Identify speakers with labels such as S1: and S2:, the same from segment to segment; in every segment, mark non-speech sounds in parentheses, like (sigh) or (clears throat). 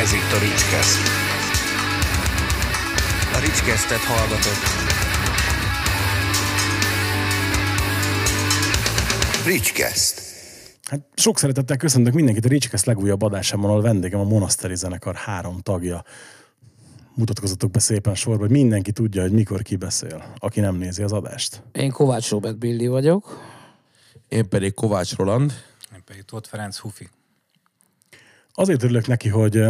S1: Ez itt a Ricskeszt. A Ricskesztet hallgatott. Ricskeszt.
S2: Hát sok szeretettel köszöntök mindenkit a Ricskeszt legújabb adásában, ahol vendégem a Monaszteri zenekar három tagja. Mutatkozatok be szépen sorba, hogy mindenki tudja, hogy mikor ki beszél, aki nem nézi az adást.
S3: Én Kovács Robert Billy vagyok.
S4: Én pedig Kovács Roland.
S5: Én pedig Tóth Ferenc Hufi.
S2: Azért örülök neki, hogy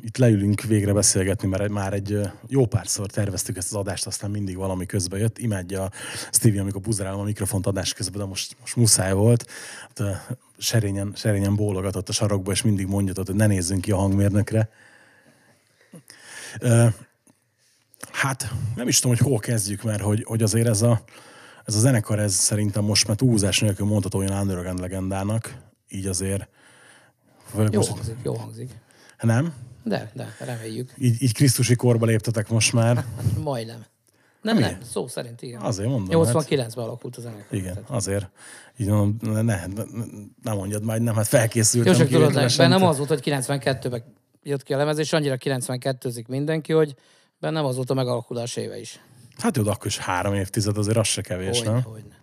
S2: itt leülünk végre beszélgetni, mert már egy jó párszor terveztük ezt az adást, aztán mindig valami közbe jött. Imádja Stevie, amikor buzerálom a mikrofont adás közben, de most, most muszáj volt. Hát, serényen, serényen bólogatott a sarokba, és mindig mondja, hogy ne nézzünk ki a hangmérnökre. Hát nem is tudom, hogy hol kezdjük, mert hogy, hogy azért ez a, ez a zenekar, ez szerintem most már túlzás nélkül mondható olyan underground legendának, így azért
S3: Jó
S2: most-
S3: hangzik, jó hangzik.
S2: nem?
S3: De, de, reméljük.
S2: Így, így Krisztusi korba léptetek most már. (laughs)
S3: Hát majdnem. Nem,
S2: Mi?
S3: nem, szó szerint igen.
S2: Azért mondom. Hát,
S3: 89-ben alakult a zenekar.
S2: igen,
S3: Tehát-
S2: azért. Így mondom, ne, ne, ne, ne mondjad már, hogy nem, hát felkészültem.
S3: Jó, csak tudod, bennem az volt, hogy 92-ben jött ki a lemez, és annyira 92-zik mindenki, hogy bennem az volt a megalakulás éve is.
S2: Hát jó, akkor is három évtized, azért az se kevés,
S3: Hogyne,
S2: nem?
S3: hogyne.
S2: Ö,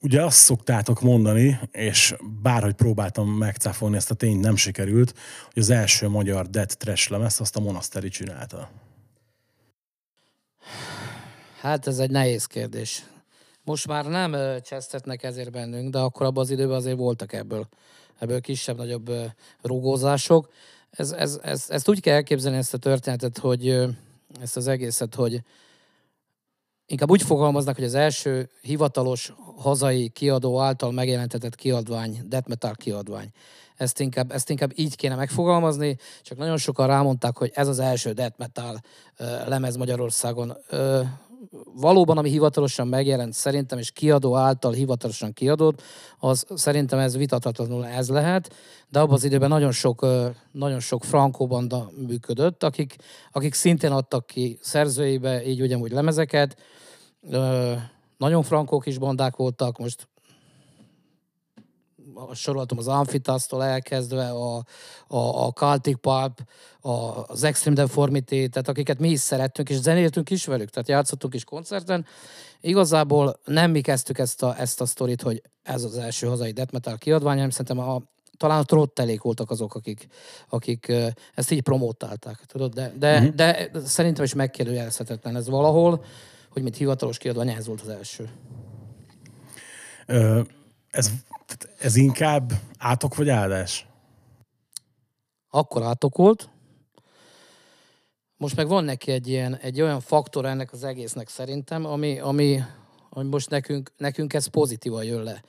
S2: ugye azt szoktátok mondani, és bárhogy próbáltam megcáfolni ezt a tényt, nem sikerült, hogy az első magyar death trash lemez azt a Monasteri csinálta.
S3: Hát ez egy nehéz kérdés. Most már nem csesztetnek ezért bennünk, de akkor abban az időben azért voltak ebből, ebből kisebb-nagyobb rugózások. Ez, ez, ez, ezt úgy kell elképzelni ezt a történetet, hogy ezt az egészet, hogy inkább úgy fogalmaznak, hogy az első hivatalos hazai kiadó által megjelentetett kiadvány, death metal kiadvány. Ezt inkább, ezt inkább így kéne megfogalmazni, csak nagyon sokan rámondták, hogy ez az első death metal ö, lemez Magyarországon. Ö, valóban, ami hivatalosan megjelent szerintem, és kiadó által hivatalosan kiadott, az szerintem ez vitathatatlanul ez lehet, de abban az időben nagyon sok, nagyon sok frankó banda működött, akik, akik szintén adtak ki szerzőibe, így ugyanúgy lemezeket. Ö, nagyon frankók is bandák voltak, most soroltam az Amphitasztól elkezdve, a, a, a Celtic Pulp, a, az Extreme Deformity, tehát akiket mi is szerettünk, és zenéltünk is velük, tehát játszottunk is koncerten. Igazából nem mi kezdtük ezt a, ezt a sztorit, hogy ez az első hazai death metal kiadvány, hanem szerintem a, talán a trottelék voltak azok, akik, akik ezt így promótálták, tudod, de, de, uh-huh. de szerintem is megkérdőjelezhetetlen ez valahol, hogy mint hivatalos kiadvány ez volt az első.
S2: Ö, ez, ez inkább átok vagy áldás?
S3: akkor átokolt. Most meg van neki egy, ilyen, egy olyan faktor ennek az egésznek szerintem, ami, ami, ami most nekünk, nekünk ez pozitívan jön le.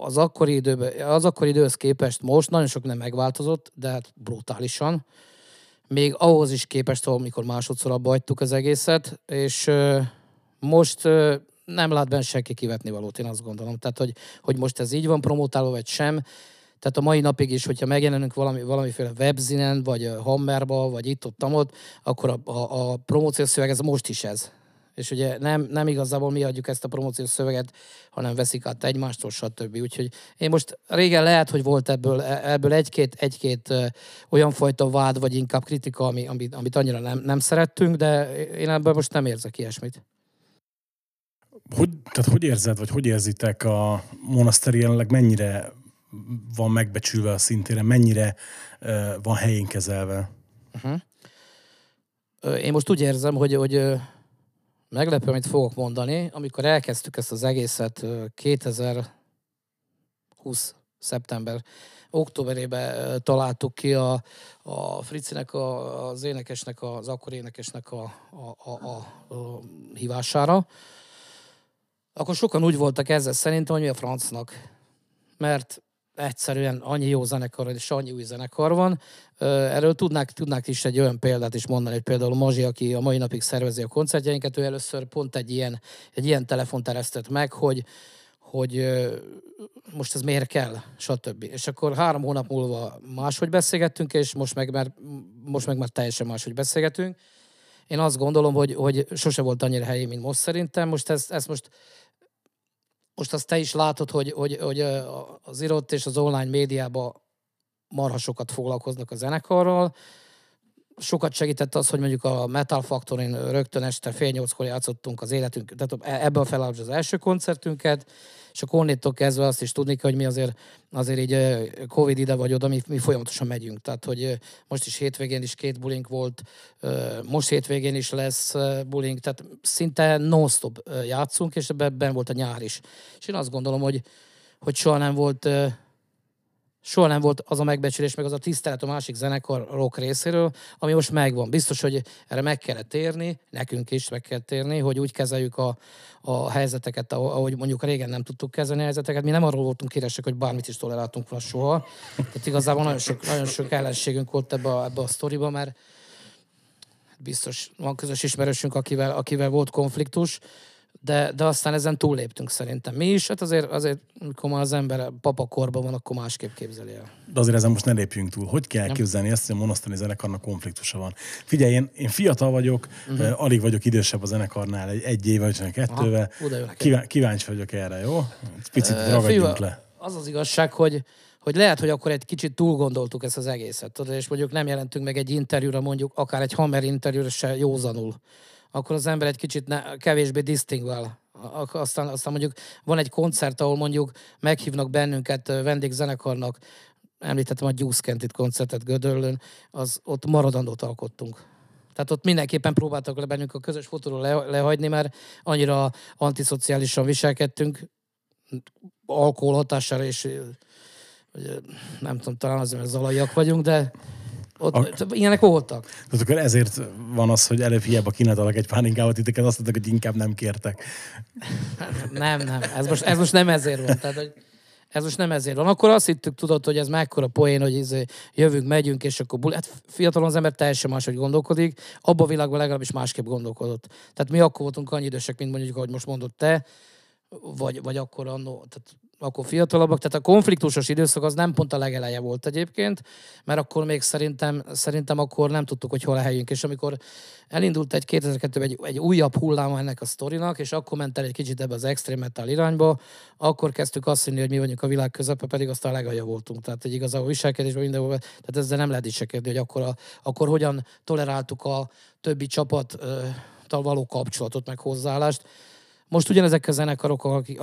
S3: Az akkori, időben, az akkori időhöz képest most nagyon sok nem megváltozott, de hát brutálisan. Még ahhoz is képest, ahol mikor másodszor abba hagytuk az egészet, és most nem lát benne senki kivetni valót, én azt gondolom. Tehát, hogy, hogy most ez így van promotálva, vagy sem, tehát a mai napig is, hogyha megjelenünk valami, valamiféle webzinen, vagy Hammerba, vagy itt ott, ott akkor a, a, a promóciós szöveg ez most is ez. És ugye nem, nem igazából mi adjuk ezt a promóciós szöveget, hanem veszik át egymástól, stb. Úgyhogy én most régen lehet, hogy volt ebből, ebből egy-két, egy-két olyan fajta vád, vagy inkább kritika, ami, amit, amit annyira nem, nem szerettünk, de én ebből most nem érzek ilyesmit.
S2: Hogy, tehát hogy érzed, vagy hogy érzitek a monaszteri jelenleg mennyire van megbecsülve a szintére, mennyire uh, van helyén kezelve?
S3: Ö, Én most úgy érzem, hogy, hogy meglepő, amit fogok mondani. Amikor elkezdtük ezt az egészet ö, 2020 szeptember októberében találtuk ki a, a Fricinek, a, az énekesnek, az akkor énekesnek a, a, a, a, a hívására, akkor sokan úgy voltak ezzel szerintem, hogy mi a francnak. Mert egyszerűen annyi jó zenekar és annyi új zenekar van. Erről tudnák, tudnák is egy olyan példát is mondani, hogy például Mazsi, aki a mai napig szervezi a koncertjeinket, ő először pont egy ilyen, egy ilyen telefont eresztett meg, hogy, hogy most ez miért kell, stb. És akkor három hónap múlva máshogy beszélgettünk, és most meg már, most meg már teljesen máshogy beszélgetünk. Én azt gondolom, hogy, hogy sose volt annyira helyén, mint most szerintem. Most ezt, ezt most most azt te is látod, hogy, hogy, hogy az írott és az online médiában marha sokat foglalkoznak a zenekarral. Sokat segített az, hogy mondjuk a Metal Factorin rögtön este fél nyolckor játszottunk az életünk, tehát ebből felállapos az első koncertünket, és akkor onnétól kezdve azt is tudni kell, hogy mi azért, azért így Covid ide vagy oda, mi, mi folyamatosan megyünk. Tehát, hogy most is hétvégén is két bulink volt, most hétvégén is lesz bulink, tehát szinte non-stop játszunk, és ebben volt a nyár is. És én azt gondolom, hogy, hogy soha nem volt soha nem volt az a megbecsülés, meg az a tisztelet a másik zenekar rock részéről, ami most megvan. Biztos, hogy erre meg kellett térni, nekünk is meg kell térni, hogy úgy kezeljük a, a helyzeteket, ahogy mondjuk régen nem tudtuk kezelni a helyzeteket. Mi nem arról voltunk híresek, hogy bármit is toleráltunk volna soha. Tehát igazából nagyon sok, nagyon sok ellenségünk volt ebbe a, ebbe a sztoriba, mert biztos van közös ismerősünk, akivel, akivel volt konfliktus, de, de aztán ezen túlléptünk szerintem mi is. Hát azért, azért amikor már az ember papakorban van, akkor másképp képzeli el.
S2: De azért ezen most ne lépjünk túl. Hogy kell elképzelni ezt, hogy a monasztani zenekarnak konfliktusa van? Figyelj, én, én fiatal vagyok, uh-huh. alig vagyok idősebb a zenekarnál, egy, egy éve, vagy kettővel. Kíván, kíváncsi vagyok erre, jó? Picit uh, ragadjunk fiú, le.
S3: Az az igazság, hogy hogy lehet, hogy akkor egy kicsit túl gondoltuk ezt az egészet, tudod, és mondjuk nem jelentünk meg egy interjúra, mondjuk akár egy Hammer interjúra se józanul akkor az ember egy kicsit ne, kevésbé disztingvál. Aztán, aztán mondjuk van egy koncert, ahol mondjuk meghívnak bennünket vendégzenekarnak, említettem a Gyuszkentit koncertet Gödöllön, az ott maradandót alkottunk. Tehát ott mindenképpen próbáltak le bennünk a közös fotóról le, lehagyni, mert annyira antiszociálisan viselkedtünk, alkohol hatására, és nem tudom, talán azért, mert zalaiak vagyunk, de ott a... ilyenek voltak.
S2: Tehát akkor ezért van az, hogy előbb hiába kínáltalak egy pálinkával titeket, azt mondták, hogy inkább nem kértek.
S3: Nem, nem. Ez most, ez most nem ezért van. Tehát, hogy ez most nem ezért van. Akkor azt hittük, tudod, hogy ez mekkora poén, hogy izé jövünk, megyünk, és akkor buli. Hát fiatalon az ember teljesen máshogy gondolkodik. Abban a világban legalábbis másképp gondolkodott. Tehát mi akkor voltunk annyi idősek, mint mondjuk, ahogy most mondott te, vagy, vagy akkor annó, tehát akkor fiatalabbak, tehát a konfliktusos időszak az nem pont a legeleje volt egyébként, mert akkor még szerintem, szerintem akkor nem tudtuk, hogy hol helyünk, és amikor elindult egy 2002 egy, egy újabb hullám ennek a sztorinak, és akkor ment el egy kicsit ebbe az extrém metal irányba, akkor kezdtük azt hinni, hogy mi vagyunk a világ közepe, pedig aztán a legalja voltunk. Tehát egy igazából viselkedésben mindenhol, tehát ezzel nem lehet dicsekedni, hogy akkor, a, akkor hogyan toleráltuk a többi csapattal való kapcsolatot, meg hozzáállást. Most ugyanezek a zenekarok, akik,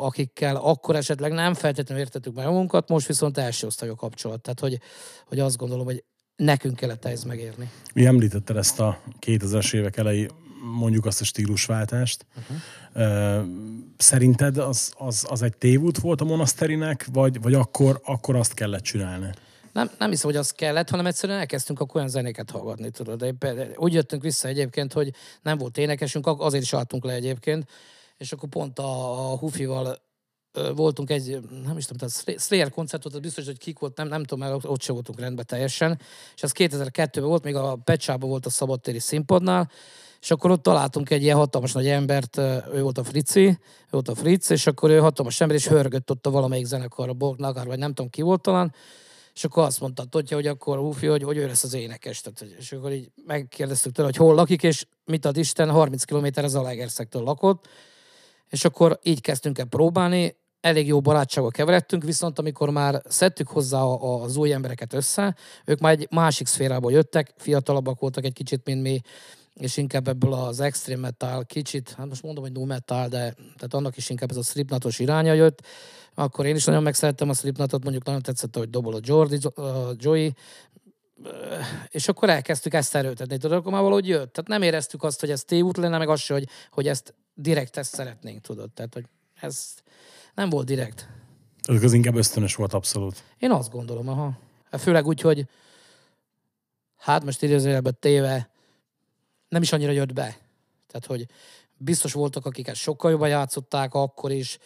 S3: akikkel akkor esetleg nem feltétlenül értettük meg magunkat, most viszont első osztályú kapcsolat. Tehát, hogy, hogy azt gondolom, hogy nekünk kellett ez megérni.
S2: Mi említetted ezt a 2000-es évek elejé, mondjuk azt a stílusváltást. Uh-huh. Szerinted az, az, az egy tévút volt a monaszterinek, vagy, vagy akkor, akkor azt kellett csinálni?
S3: Nem, nem hiszem, hogy az kellett, hanem egyszerűen elkezdtünk akkor olyan zenéket hallgatni, tudod. De úgy jöttünk vissza egyébként, hogy nem volt énekesünk, azért is álltunk le egyébként, és akkor pont a, a Hufival voltunk egy, nem is tudom, tehát Slayer koncertot, az biztos, hogy kik volt, nem, nem tudom, mert ott sem voltunk rendben teljesen, és az 2002-ben volt, még a Pecsában volt a szabadtéri színpadnál, és akkor ott találtunk egy ilyen hatalmas nagy embert, ő volt a Frici, ő volt a Fritz, és akkor ő hatalmas ember, és hörgött ott a valamelyik zenekar, a Borg vagy nem tudom ki volt talán, és akkor azt mondta Totya, hogy akkor Hufi, hogy, hogy ő lesz az énekes. Tehát, és akkor így megkérdeztük tőle, hogy hol lakik, és mit ad Isten, 30 km az Alegerszektől lakott. És akkor így kezdtünk el próbálni, elég jó barátsággal keveredtünk, viszont amikor már szedtük hozzá az új embereket össze, ők már egy másik szférából jöttek, fiatalabbak voltak egy kicsit, mint mi, és inkább ebből az extreme metal kicsit, hát most mondom, hogy no metal, de tehát annak is inkább ez a slipnatos iránya jött, akkor én is nagyon megszerettem a Slipknotot, mondjuk nagyon tetszett, hogy dobol a Jordi, a Joey, és akkor elkezdtük ezt erőtetni, tudod, akkor már valahogy jött. Tehát nem éreztük azt, hogy ez tévút lenne, meg azt, hogy, hogy ezt direkt ezt szeretnénk, tudod. Tehát, hogy ez nem volt direkt.
S2: Ez az inkább ösztönös volt abszolút.
S3: Én azt gondolom, aha. Hát főleg úgy, hogy hát most idézőjelben téve nem is annyira jött be. Tehát, hogy biztos voltak, akik ezt sokkal jobban játszották akkor is.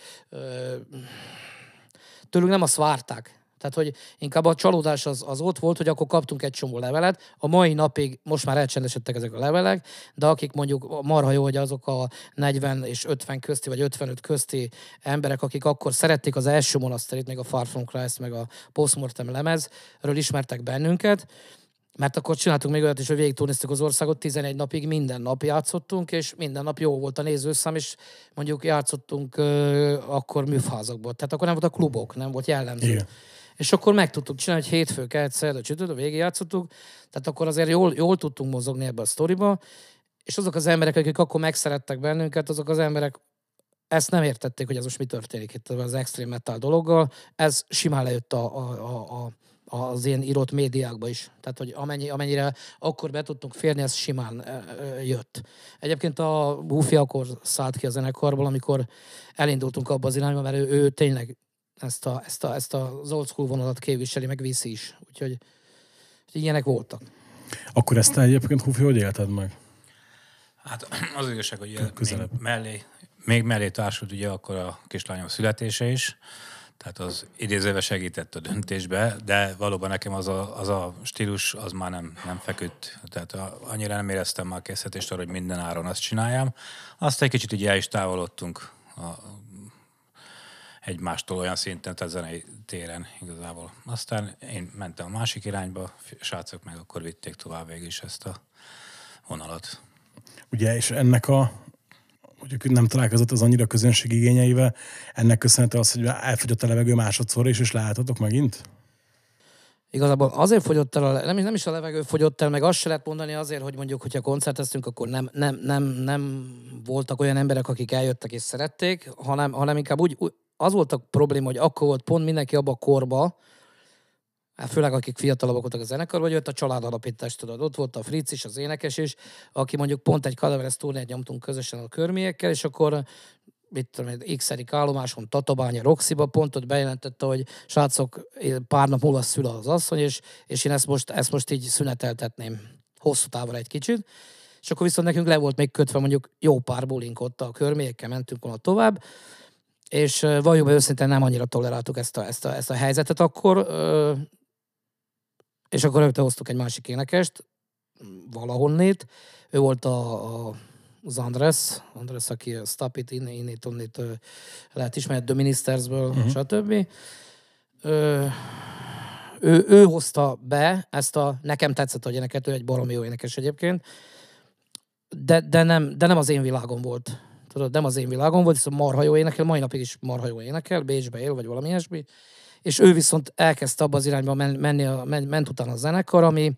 S3: Tőlük nem azt várták. Tehát, hogy inkább a csalódás az, az ott volt, hogy akkor kaptunk egy csomó levelet. A mai napig most már elcsendesedtek ezek a levelek, de akik mondjuk marha jó, hogy azok a 40 és 50 közti, vagy 55 közti emberek, akik akkor szerették az első monaszterit, még a Far From Christ, meg a Postmortem lemezről ismertek bennünket, mert akkor csináltunk még olyat is, hogy végig az országot, 11 napig minden nap játszottunk, és minden nap jó volt a nézőszám, és mondjuk játszottunk uh, akkor műfázakból. Tehát akkor nem volt a klubok, nem volt jellemző. Igen. És akkor meg tudtuk csinálni, hogy hétfő, kelt, szerda, csütörtök, végig játszottuk, tehát akkor azért jól, jól tudtunk mozogni ebbe a sztoriba, és azok az emberek, akik akkor megszerettek bennünket, azok az emberek ezt nem értették, hogy ez most mi történik itt az extrém metal dologgal. Ez simán lejött a, a, a, a az ilyen írott médiákba is. Tehát, hogy amennyi, amennyire akkor be tudtunk férni, ez simán jött. Egyébként a Buffy akkor szállt ki a zenekarból, amikor elindultunk abba az irányba, mert ő, ő tényleg ezt, a, ezt, a, ezt az old school vonalat képviseli, meg viszi is. Úgyhogy, úgyhogy ilyenek voltak.
S2: Akkor ezt egyébként, Hufi, hogy élted meg?
S5: Hát az igazság, hogy még mellé, még mellé társult ugye akkor a kislányom születése is, tehát az idézőve segített a döntésbe, de valóban nekem az a, az a stílus az már nem, nem feküdt. Tehát a, annyira nem éreztem már készítést arra, hogy minden áron azt csináljam. Azt egy kicsit ugye el is távolodtunk a, egymástól olyan szinten, tehát zenei téren igazából. Aztán én mentem a másik irányba, srácok meg akkor vitték tovább végig is ezt a vonalat.
S2: Ugye, és ennek a mondjuk nem találkozott az annyira közönség igényeivel, ennek köszönhető az, hogy elfogyott a levegő másodszor is, és láthatok megint?
S3: Igazából azért fogyott el, a, nem, nem is a levegő fogyott el, meg azt se lehet mondani azért, hogy mondjuk, hogyha koncerteztünk, akkor nem, nem, nem, nem voltak olyan emberek, akik eljöttek és szerették, hanem, hanem inkább úgy, az volt a probléma, hogy akkor volt pont mindenki abba a korba, hát főleg akik fiatalabbak voltak a zenekar, vagy jött a családalapítás, tudod, ott volt a Fritz is, az énekes is, aki mondjuk pont egy Cadaveres turnét nyomtunk közösen a körmiekkel, és akkor mit tudom x állomáson, Tatabánya, Roxiba, pont ott bejelentette, hogy srácok, pár nap múlva szül az asszony, és, és én ezt most, ezt most így szüneteltetném hosszú távra egy kicsit. És akkor viszont nekünk le volt még kötve mondjuk jó pár bulink ott a körmélyekkel mentünk volna tovább, és be őszintén nem annyira toleráltuk ezt a, ezt a, ezt a helyzetet akkor, és akkor rögtön hoztuk egy másik énekest, valahonnét. Ő volt a, a az Andres, Andres, aki a Stop It, inni, inni, onnit lehet ismerni, The Ministersből, uh-huh. stb. Ö, ő, ő hozta be ezt a, nekem tetszett, hogy éneket, ő egy baromi jó énekes egyébként, de, de, nem, de nem az én világom volt. Tudod, nem az én világom volt, hiszen marha jó énekel, mai napig is marha jó énekel, Bécsbe él, vagy valami ilyesmi és ő viszont elkezdte abba az irányba menni, a, ment utána a zenekar, ami,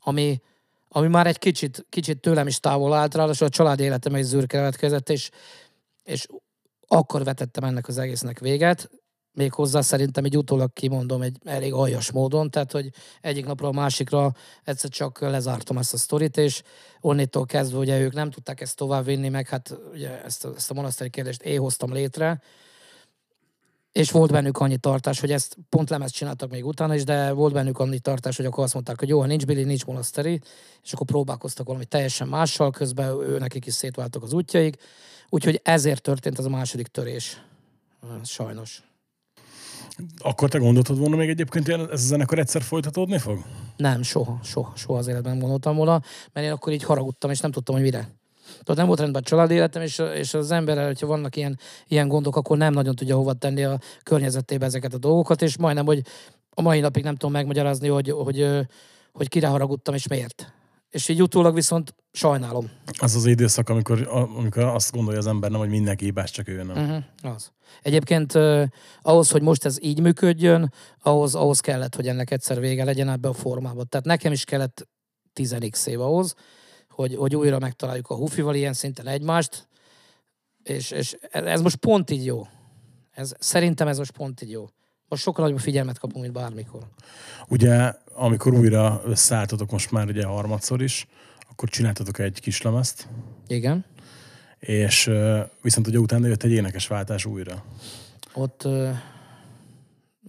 S3: ami, ami már egy kicsit, kicsit tőlem is távol állt, ráadásul a család életem egy zűr keletkezett, és, és akkor vetettem ennek az egésznek véget, még hozzá szerintem egy utólag kimondom egy elég aljas módon, tehát hogy egyik napról a másikra egyszer csak lezártam ezt a sztorit, és onnétól kezdve ugye ők nem tudták ezt továbbvinni, meg hát ugye ezt a, ezt a monaszteri kérdést én hoztam létre, és volt bennük annyi tartás, hogy ezt pont lemezt csináltak még utána is, de volt bennük annyi tartás, hogy akkor azt mondták, hogy jó, ha nincs Billy, nincs Monasteri, és akkor próbálkoztak valami teljesen mással, közben ő nekik is szétváltak az útjaik, úgyhogy ezért történt ez a második törés. Sajnos.
S2: Akkor te gondoltad volna még egyébként, hogy ez a zenekar egyszer folytatódni fog?
S3: Nem, soha, soha, soha az életben gondoltam volna, mert én akkor így haragudtam, és nem tudtam, hogy mire. Tehát nem volt rendben a családi életem, és, és az ember, hogyha vannak ilyen, ilyen gondok, akkor nem nagyon tudja hova tenni a környezetébe ezeket a dolgokat, és majdnem, hogy a mai napig nem tudom megmagyarázni, hogy, hogy, hogy, hogy kire haragudtam, és miért. És így utólag viszont sajnálom.
S2: Az az időszak, amikor, amikor azt gondolja az ember, nem, hogy mindenki hibás, csak ő nem.
S3: Uh-huh, az. Egyébként uh, ahhoz, hogy most ez így működjön, ahhoz, ahhoz kellett, hogy ennek egyszer vége legyen ebbe a formában. Tehát nekem is kellett 10 év ahhoz, hogy, hogy újra megtaláljuk a Hufival ilyen szinten egymást, és, és ez most pont így jó. Ez, szerintem ez most pont így jó. Most sokkal nagyobb figyelmet kapunk, mint bármikor.
S2: Ugye, amikor újra összeálltatok most már ugye harmadszor is, akkor csináltatok egy kis lemezt.
S3: Igen.
S2: És viszont ugye utána jött egy énekes váltás újra.
S3: Ott,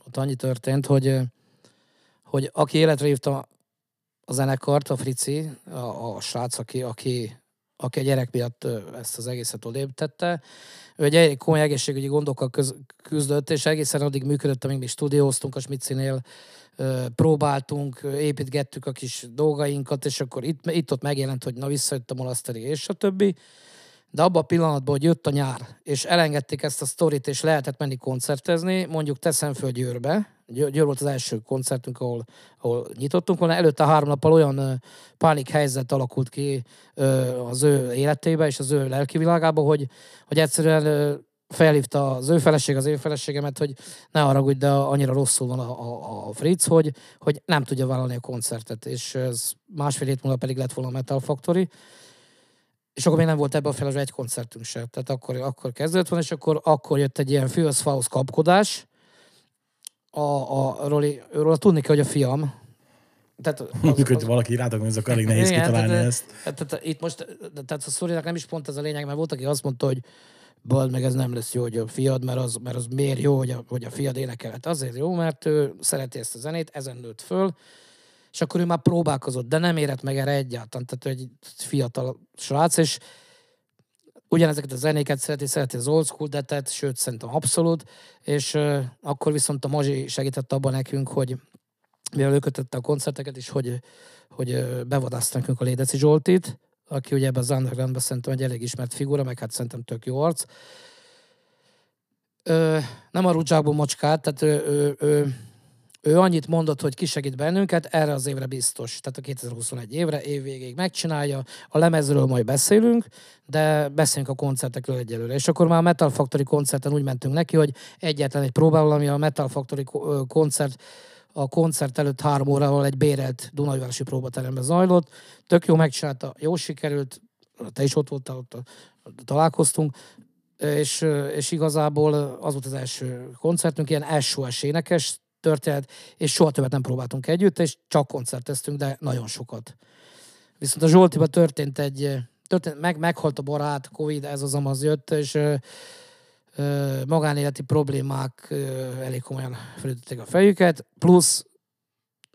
S3: ott annyi történt, hogy, hogy aki életre hívta a zenekart, a Frici, a, a srác, aki, aki, aki a gyerek miatt ezt az egészet odéptette. Ő egy elég komoly egészségügyi gondokkal köz, küzdött, és egészen addig működött, amíg mi stúdióztunk a Smicinél, próbáltunk, építgettük a kis dolgainkat, és akkor itt, itt ott megjelent, hogy na visszajött a molaszteri, és a többi. De abban a pillanatban, hogy jött a nyár, és elengedték ezt a sztorit, és lehetett menni koncertezni, mondjuk teszem föl Győrbe, Győr volt az első koncertünk, ahol, ahol nyitottunk volna. Előtte három nappal olyan pánik helyzet alakult ki az ő életébe és az ő lelki világába, hogy, hogy egyszerűen felhívta az ő feleség, az én feleségemet, hogy ne haragudj, de annyira rosszul van a, a, a Fritz, hogy, hogy nem tudja vállalni a koncertet, és ez másfél hét múlva pedig lett volna a Metal Factory, és akkor még nem volt ebben a felesben egy koncertünk se. Tehát akkor, akkor kezdődött volna, és akkor, akkor jött egy ilyen Faust kapkodás. A, a, Roli, róla tudni kell, hogy a fiam,
S2: tehát az, Mondjuk, az, valaki rátok néz, akkor elég nehéz igen, kitalálni tehát, ezt.
S3: Tehát, tehát, itt most, tehát a sztorinak nem is pont ez a lényeg, mert volt, aki azt mondta, hogy bald meg ez nem lesz jó, hogy a fiad, mert az, mert az miért jó, hogy a, hogy a fiad énekelhet. Azért jó, mert ő szereti ezt a zenét, ezen nőtt föl, és akkor ő már próbálkozott, de nem érett meg erre egyáltalán. Tehát egy fiatal srác, és ugyanezeket a zenéket szereti, szereti az old school detet, sőt, szerintem abszolút, és uh, akkor viszont a Mazsi segített abban nekünk, hogy mivel ő kötötte a koncerteket is, hogy, hogy bevadázta nekünk a Lédeci Zsoltit, aki ugye ebben az undergroundban szerintem egy elég ismert figura, meg hát szerintem tök jó arc. Ö, nem a rúdzsákból mocskát, tehát ő, ő, ő, ő annyit mondott, hogy kisegít bennünket, erre az évre biztos. Tehát a 2021 évre, év végéig megcsinálja. A lemezről majd beszélünk, de beszélünk a koncertekről egyelőre. És akkor már a Metal Factory koncerten úgy mentünk neki, hogy egyetlen egy próbával, ami a Metal Factory koncert a koncert előtt három órával egy bérelt Dunajvárosi próbateremben zajlott. Tök jó megcsinálta, jó sikerült, te is ott voltál, ott találkoztunk, és, és igazából az volt az első koncertünk, ilyen SOS énekes történet, és soha többet nem próbáltunk együtt, és csak koncerteztünk, de nagyon sokat. Viszont a Zsoltiba történt egy, történt, meg, meghalt a barát, Covid, ez az amaz jött, és magánéleti problémák elég komolyan felütötték a fejüket, plusz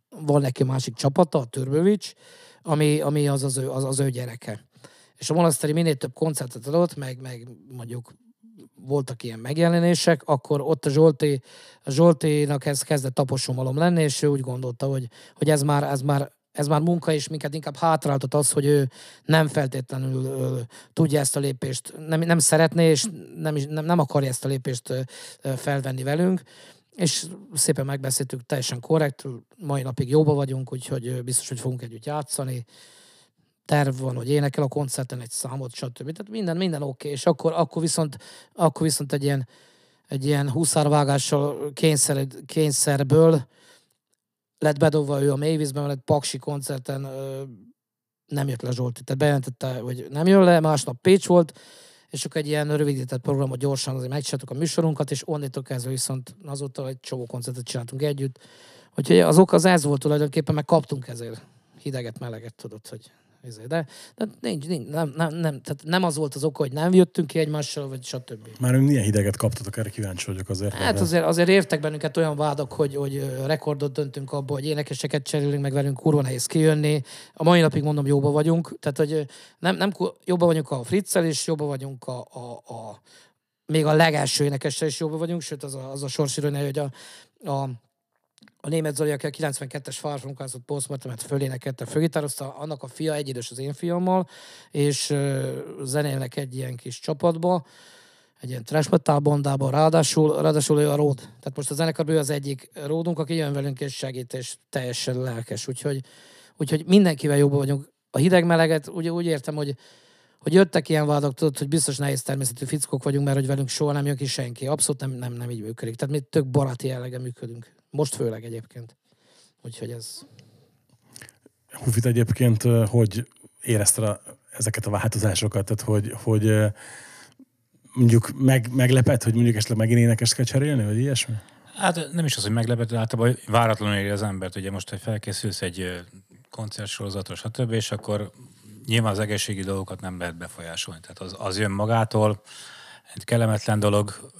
S3: van neki másik csapata, a Törbövics, ami, ami az, az, ő, az, az ő gyereke. És a Monaszteri minél több koncertet adott, meg, meg mondjuk voltak ilyen megjelenések, akkor ott a Zsolti, a Zsoltinak ez kezdett taposomalom lenni, és ő úgy gondolta, hogy, hogy ez, már, ez már ez már munka, és minket inkább hátráltat az, hogy ő nem feltétlenül ö, tudja ezt a lépést, nem, nem szeretné, és nem, nem, nem akarja ezt a lépést felvenni velünk. És szépen megbeszéltük, teljesen korrekt, mai napig jóba vagyunk, úgyhogy biztos, hogy fogunk együtt játszani. Terv van, hogy énekel a koncerten egy számot, stb. Tehát minden, minden oké, okay. és akkor, akkor, viszont, akkor viszont egy ilyen, egy ilyen húszárvágással kényszer, kényszerből lett bedobva ő a mélyvízben, mert egy Paksi koncerten ö, nem jött le Zsolti. Tehát bejelentette, hogy nem jön le, másnap Pécs volt, és akkor egy ilyen rövidített programot gyorsan azért megcsináltuk a műsorunkat, és onnantól kezdve viszont azóta egy csomó koncertet csináltunk együtt. Úgyhogy az ok az ez volt tulajdonképpen, meg kaptunk ezért hideget, meleget, tudod, hogy de, de nincs, nincs nem, nem, nem, tehát nem az volt az oka, hogy nem jöttünk ki egymással, vagy stb.
S2: Már ön milyen hideget kaptatok, erre kíváncsi vagyok azért.
S3: Hát azért, azért értek bennünket olyan vádak, hogy, hogy rekordot döntünk abba, hogy énekeseket cserélünk, meg velünk kurva nehéz kijönni. A mai napig mondom, jóba vagyunk. Tehát, hogy nem, nem jóba vagyunk a Fritzel, és jóba vagyunk a, a, a még a legelső énekessel is jóba vagyunk, sőt az a, az a sorsirónia, hogy a, a a német Zoli, aki a 92-es Far From Kansas Postmortemet fölénekelte, fölgitározta, annak a fia egyidős az én fiammal, és zenélnek egy ilyen kis csapatba, egy ilyen trash metal bandába, ráadásul, ráadásul ő a ród. Tehát most a zenekarban ő az egyik ródunk, aki jön velünk és segít, és teljesen lelkes. Úgyhogy, úgyhogy mindenkivel jobban vagyunk. A hideg-meleget úgy, úgy értem, hogy hogy jöttek ilyen vádak, tudod, hogy biztos nehéz természetű fickók vagyunk, mert hogy velünk soha nem jön ki senki. Abszolút nem, nem, nem így működik. Tehát mi tök baráti jellege működünk. Most főleg egyébként. Úgyhogy ez...
S2: Hufit egyébként, hogy érezte a, ezeket a változásokat? Tehát, hogy, hogy mondjuk meg, meglepett, hogy mondjuk esetleg megint énekes kell cserélni, vagy ilyesmi?
S5: Hát nem is az, hogy meglepett, de általában váratlanul éri az embert. Ugye most, hogy felkészülsz egy koncertsorozatra, stb., és akkor nyilván az egészségi dolgokat nem lehet befolyásolni. Tehát az, az jön magától, egy kellemetlen dolog,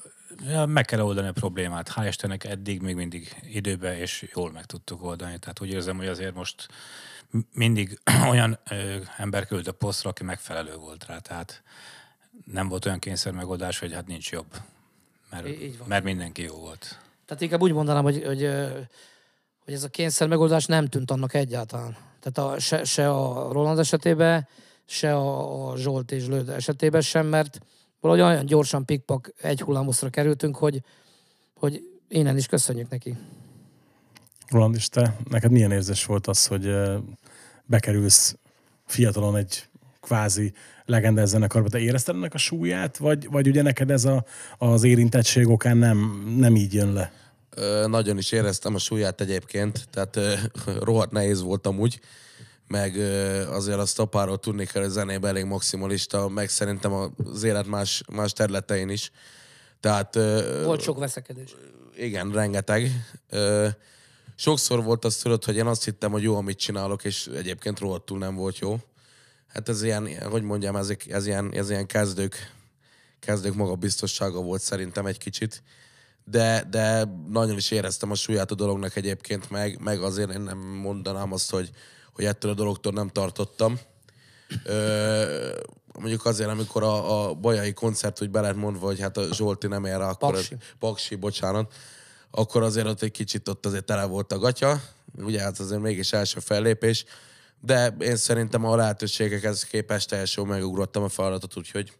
S5: meg kell oldani a problémát. Hál' Istennek eddig még mindig időbe és jól meg tudtuk oldani. Tehát úgy érzem, hogy azért most mindig (clears throat) olyan ö, ember küld a posztra, aki megfelelő volt rá. Tehát nem volt olyan kényszer megoldás, hogy hát nincs jobb. Mert, mert mindenki jó volt.
S3: Tehát inkább úgy mondanám, hogy, hogy, hogy ez a kényszer megoldás nem tűnt annak egyáltalán. Tehát a, se, se a Roland esetében, se a, a Zsolt és Lőd esetében sem, mert valahogy olyan gyorsan pikpak egy hullámoszra kerültünk, hogy, hogy innen is köszönjük neki.
S2: Roland, és te, neked milyen érzés volt az, hogy bekerülsz fiatalon egy kvázi legendás zenekarba. Te érezted ennek a súlyát, vagy, vagy ugye neked ez a, az érintettség okán nem, nem így jön le?
S4: Ö, nagyon is éreztem a súlyát egyébként, tehát ö, (laughs) rohadt nehéz voltam úgy, meg azért a stopáról tudni kell, hogy zenében elég maximalista, meg szerintem az élet más, más területein is. Tehát,
S3: Volt sok veszekedés.
S4: igen, rengeteg. Sokszor volt azt tudod, hogy én azt hittem, hogy jó, amit csinálok, és egyébként rohadtul nem volt jó. Hát ez ilyen, hogy mondjam, ez, ez, ilyen, ez ilyen kezdők, kezdők magabiztossága volt szerintem egy kicsit. De, de nagyon is éreztem a súlyát a dolognak egyébként, meg, meg azért én nem mondanám azt, hogy, hogy ettől a dologtól nem tartottam. Ö, mondjuk azért, amikor a, a bajai koncert úgy be lehet mondva, hogy hát a Zsolti nem ér rá, akkor
S3: Paksi.
S4: Ez, Paksi, bocsánat, akkor azért ott egy kicsit ott azért tele volt a gatya, ugye hát azért mégis első fellépés, de én szerintem a lehetőségekhez képest teljesen megugrottam a feladatot, úgyhogy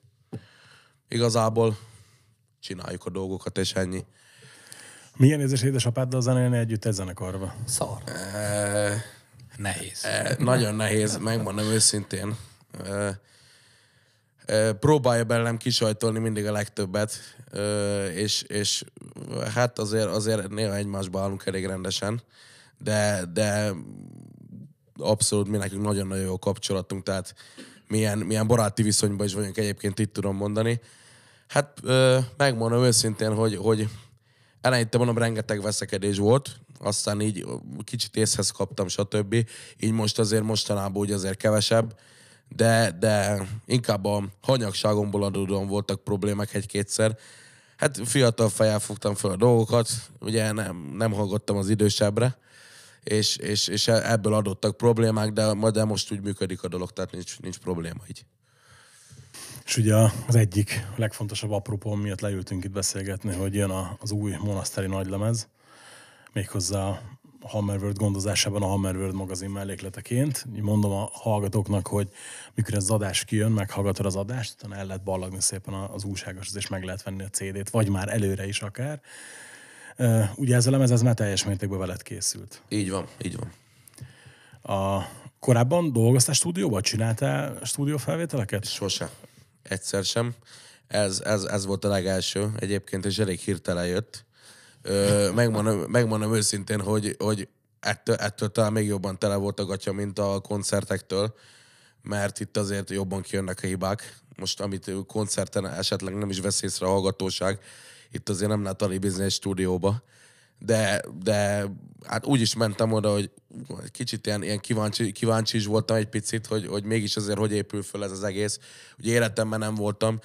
S4: igazából csináljuk a dolgokat, és ennyi.
S2: Milyen érzés édesapáddal zenélni együtt egy zenekarba?
S3: Szar.
S5: Nehéz.
S4: Eh, Nagyon nehéz, megmondom őszintén. Próbálja belem kisajtolni mindig a legtöbbet, és, és hát azért, azért néha egymásba állunk elég rendesen, de, de abszolút mi nekünk nagyon-nagyon jó kapcsolatunk, tehát milyen, milyen baráti viszonyban is vagyunk egyébként, itt tudom mondani. Hát megmondom őszintén, hogy, hogy eleinte mondom, rengeteg veszekedés volt, aztán így kicsit észhez kaptam, stb. Így most azért mostanában úgy azért kevesebb, de, de inkább a hanyagságomból adódóan voltak problémák egy-kétszer. Hát fiatal fejjel fogtam fel a dolgokat, ugye nem, nem hallgattam az idősebbre, és, és, és ebből adottak problémák, de, de most úgy működik a dolog, tehát nincs, nincs probléma így.
S2: És ugye az egyik legfontosabb apropó, miatt leültünk itt beszélgetni, hogy jön az új monaszteri nagylemez, méghozzá a Hammerworld gondozásában a Hammerworld magazin mellékleteként. Mondom a hallgatóknak, hogy mikor ez az adás kijön, meghallgatod az adást, utána el lehet ballagni szépen az újságos, és meg lehet venni a CD-t, vagy már előre is akár. Ugye ez a lemez, ez már teljes mértékben veled készült.
S4: Így van, így van.
S2: A korábban dolgoztál stúdióban? Csináltál stúdiófelvételeket?
S4: Sose. Egyszer sem. Ez, ez, ez volt a legelső. Egyébként és elég hirtelen jött. Ö, megmondom, megmondom őszintén, hogy, hogy ettől, ettől talán még jobban tele volt a gatya, mint a koncertektől, mert itt azért jobban kijönnek a hibák. Most, amit koncerten esetleg nem is vesz észre a hallgatóság, itt azért nem lehet alibizni egy stúdióba. De, de hát úgy is mentem oda, hogy kicsit ilyen, ilyen kíváncsi, kíváncsi is voltam egy picit, hogy, hogy mégis azért hogy épül föl ez az egész. Ugye életemben nem voltam.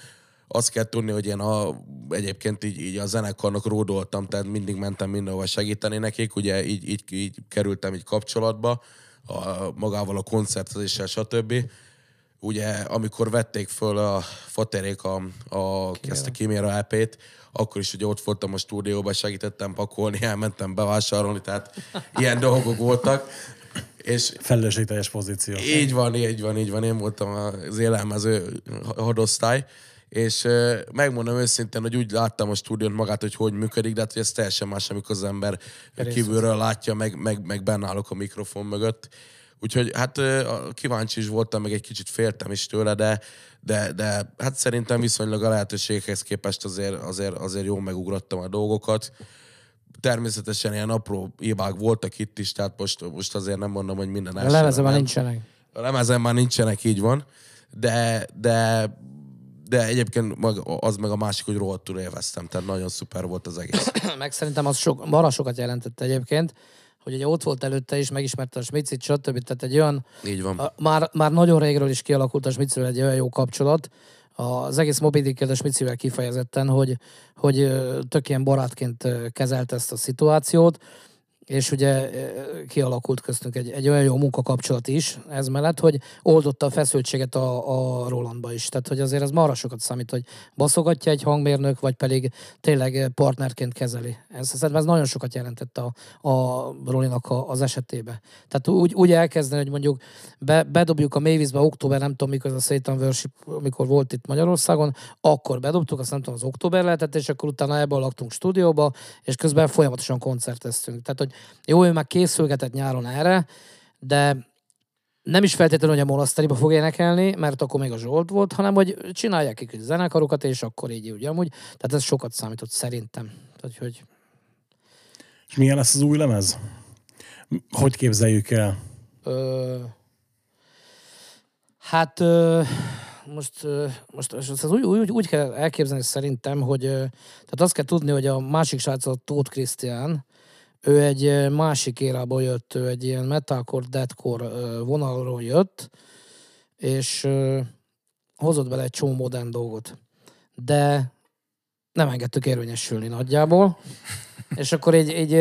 S4: Azt kell tudni, hogy én a, egyébként így, így a zenekarnak ródoltam, tehát mindig mentem mindenhova segíteni nekik, ugye így, így, így kerültem így kapcsolatba a, magával a koncertezéssel, stb. Ugye, amikor vették föl a faterék a, a, ezt a Kiméra EP-t, akkor is ugye ott voltam a stúdióban, segítettem pakolni, elmentem bevásárolni, tehát ilyen dolgok voltak. És
S2: Felelősségteljes pozíció.
S4: így van, így van, így van. Én voltam az élelmező hadosztály, és megmondom őszintén, hogy úgy láttam a stúdiót magát, hogy hogy működik, de hát hogy ez teljesen más, amikor az ember kívülről látja, meg, meg, meg állok a mikrofon mögött. Úgyhogy hát a- kíváncsi is voltam, meg egy kicsit féltem is tőle, de, de, de hát szerintem viszonylag a lehetőségekhez képest azért, azért, azért jól megugrottam a dolgokat. Természetesen ilyen apró hibák voltak itt is, tehát most, most azért nem mondom, hogy minden
S3: A
S4: első
S3: lemezem már nincsenek.
S4: A lemezen már nincsenek, így van. De, de, de egyébként mag, az meg a másik, hogy rohadtul élveztem, tehát nagyon szuper volt az egész.
S3: meg szerintem az sok, marha sokat jelentett egyébként, hogy ugye ott volt előtte is, megismerte a Smicit, stb. Tehát egy olyan,
S4: Így van.
S3: a, már, már nagyon régről is kialakult a Smicivel egy olyan jó kapcsolat, az egész Moby Dick a Smicivel kifejezetten, hogy, hogy tök ilyen barátként ö, kezelte ezt a szituációt, és ugye ö, kialakult köztünk egy, egy olyan jó munkakapcsolat is ez mellett, hogy oldotta a feszültséget a, a Rolandba is. Tehát, hogy azért ez marra sokat számít, hogy baszogatja egy hangmérnök, vagy pedig tényleg partnerként kezeli. Ez, szerintem ez nagyon sokat jelentett a, a Rolinak a, az esetében. Tehát úgy, úgy elkezdeni, hogy mondjuk be, bedobjuk a Mavisbe október, nem tudom mikor ez a Satan Worship, amikor volt itt Magyarországon, akkor bedobtuk, azt nem tudom, az október lehetett, és akkor utána ebből laktunk stúdióba, és közben folyamatosan koncerteztünk. Tehát, hogy jó, ő már készülgetett nyáron erre, de nem is feltétlenül, hogy a monaszteriba fog énekelni, mert akkor még a Zsolt volt, hanem hogy csinálják ki zenekarokat, és akkor így ugye amúgy. Tehát ez sokat számított szerintem. Tehát, hogy...
S2: És milyen lesz az új lemez? Hogy képzeljük el?
S3: Ö... Hát ö... most, most, most ez úgy, úgy, úgy kell elképzelni szerintem, hogy tehát azt kell tudni, hogy a másik srác a Tóth Krisztián, ő egy másik érából jött, ő egy ilyen metalcore, deadcore vonalról jött, és hozott bele egy csomó modern dolgot. De nem engedtük érvényesülni nagyjából. (laughs) És akkor egy, egy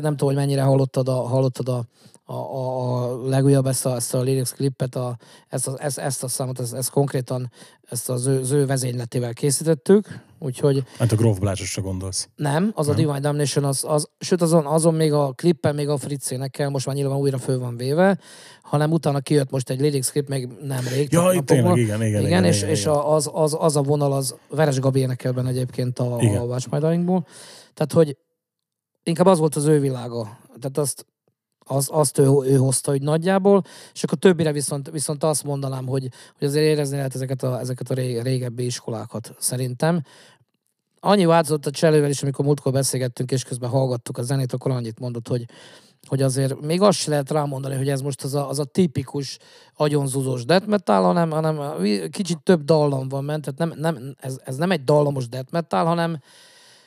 S3: nem tudom, hogy mennyire hallottad a, hallottad a, a, a, a legújabb ezt a, ezt a lyrics klippet, a, ezt, a, ezt, ezt a számot, ezt, ezt konkrétan ezt az ő, az ő vezényletével készítettük, úgyhogy...
S2: Hát a Grove Blázsosra gondolsz.
S3: Nem, az nem. a Divine Damnation, az, az, sőt azon, azon még a klippen még a Fritz énekel, most már nyilván újra föl van véve, hanem utána kijött most egy lyrics klip még nemrég.
S2: Ja, itt tényleg, igen, igen, igen,
S3: igen, és,
S2: igen,
S3: és
S2: igen.
S3: Az, az, az, a vonal, az Veres Gabi énekelben egyébként a,
S2: Igen.
S3: a Watch My. Tehát, hogy inkább az volt az ő világa. Tehát azt, az, azt ő, ő hozta, hogy nagyjából, és akkor többire viszont, viszont azt mondanám, hogy, hogy azért érezni lehet ezeket a, ezeket a ré- régebbi iskolákat, szerintem. Annyi változott a cselővel is, amikor múltkor beszélgettünk, és közben hallgattuk a zenét, akkor annyit mondott, hogy, hogy azért még azt se lehet rámondani, hogy ez most az a, az a tipikus agyonzúzós death metal, hanem, hanem kicsit több dallam van ment, tehát nem, nem, ez, ez nem egy dallamos death metal, hanem,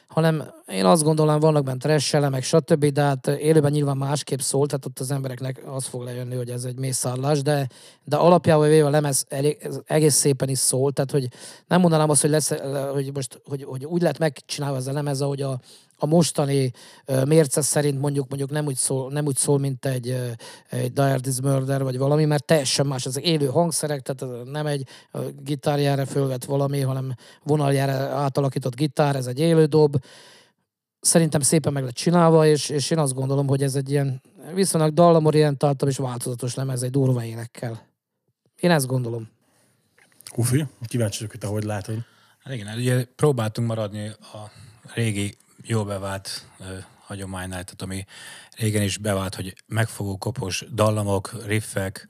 S3: hanem én azt gondolom, vannak benne trash elemek, stb., de hát élőben nyilván másképp szól, tehát ott az embereknek az fog lejönni, hogy ez egy mészárlás, de, de alapjában véve a lemez elég, egész szépen is szól, tehát hogy nem mondanám azt, hogy, lesz, hogy most hogy, hogy úgy lehet megcsinálva ez a lemez, ahogy a, a mostani mérce szerint mondjuk mondjuk nem úgy szól, nem úgy szól mint egy, egy Dire This Murder vagy valami, mert teljesen más. Ezek élő hangszerek, tehát nem egy gitárjára fölvett valami, hanem vonaljára átalakított gitár, ez egy élő dob. Szerintem szépen meg lett csinálva, és, és én azt gondolom, hogy ez egy ilyen viszonylag dallamorientáltabb és változatos lemez egy durva énekkel. Én ezt gondolom.
S2: Kufi, kíváncsi vagyok, hogy te hogy látod.
S5: Hát igen, ugye próbáltunk maradni a régi, jó bevált hagyománynál, tehát ami régen is bevált, hogy megfogó kopos dallamok, riffek,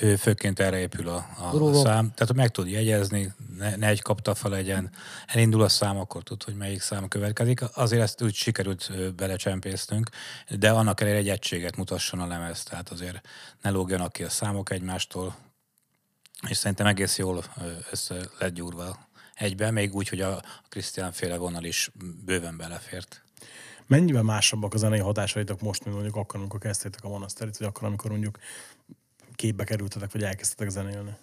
S5: ö, főként erre épül a, a, szám. Tehát, hogy meg tud jegyezni, ne, ne egy kaptafa legyen, elindul a szám, akkor tud, hogy melyik szám következik. Azért ezt úgy sikerült belecsempésztünk, de annak ellenére egy egységet mutasson a lemez, tehát azért ne lógjanak ki a számok egymástól, és szerintem egész jól össze lett gyúrva egyben, még úgy, hogy a Krisztián féle vonal is bőven belefért.
S2: Mennyivel másabbak a zenei hatásaitok most, mint mondjuk akkor, amikor kezdtétek a monaszterit, vagy akkor, amikor mondjuk képbe kerültetek, vagy elkezdtetek zenélni?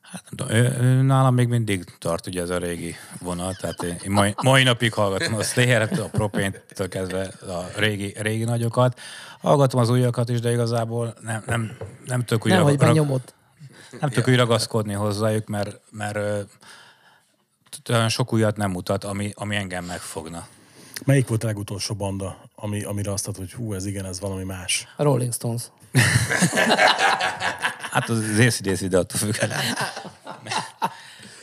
S5: Hát ő- ő nálam még mindig tart ugye ez a régi vonal, tehát én, én mai, mai napig hallgatom a Slayer-t, a Propane-től kezdve a régi, régi nagyokat. Hallgatom az újakat is, de igazából nem, nem, nem tudok úgy,
S3: Nem,
S5: rag-
S3: hogy
S5: rag-
S3: benyomod.
S5: nem tudok úgy ragaszkodni hozzájuk, mert, mert olyan sok újat nem mutat, ami, ami engem megfogna.
S2: Melyik volt a legutolsó banda, ami, amire azt mondtad, hogy hú, ez igen, ez valami más?
S3: A Rolling Stones. (laughs)
S5: Hát az ACDC, de attól függetlenül.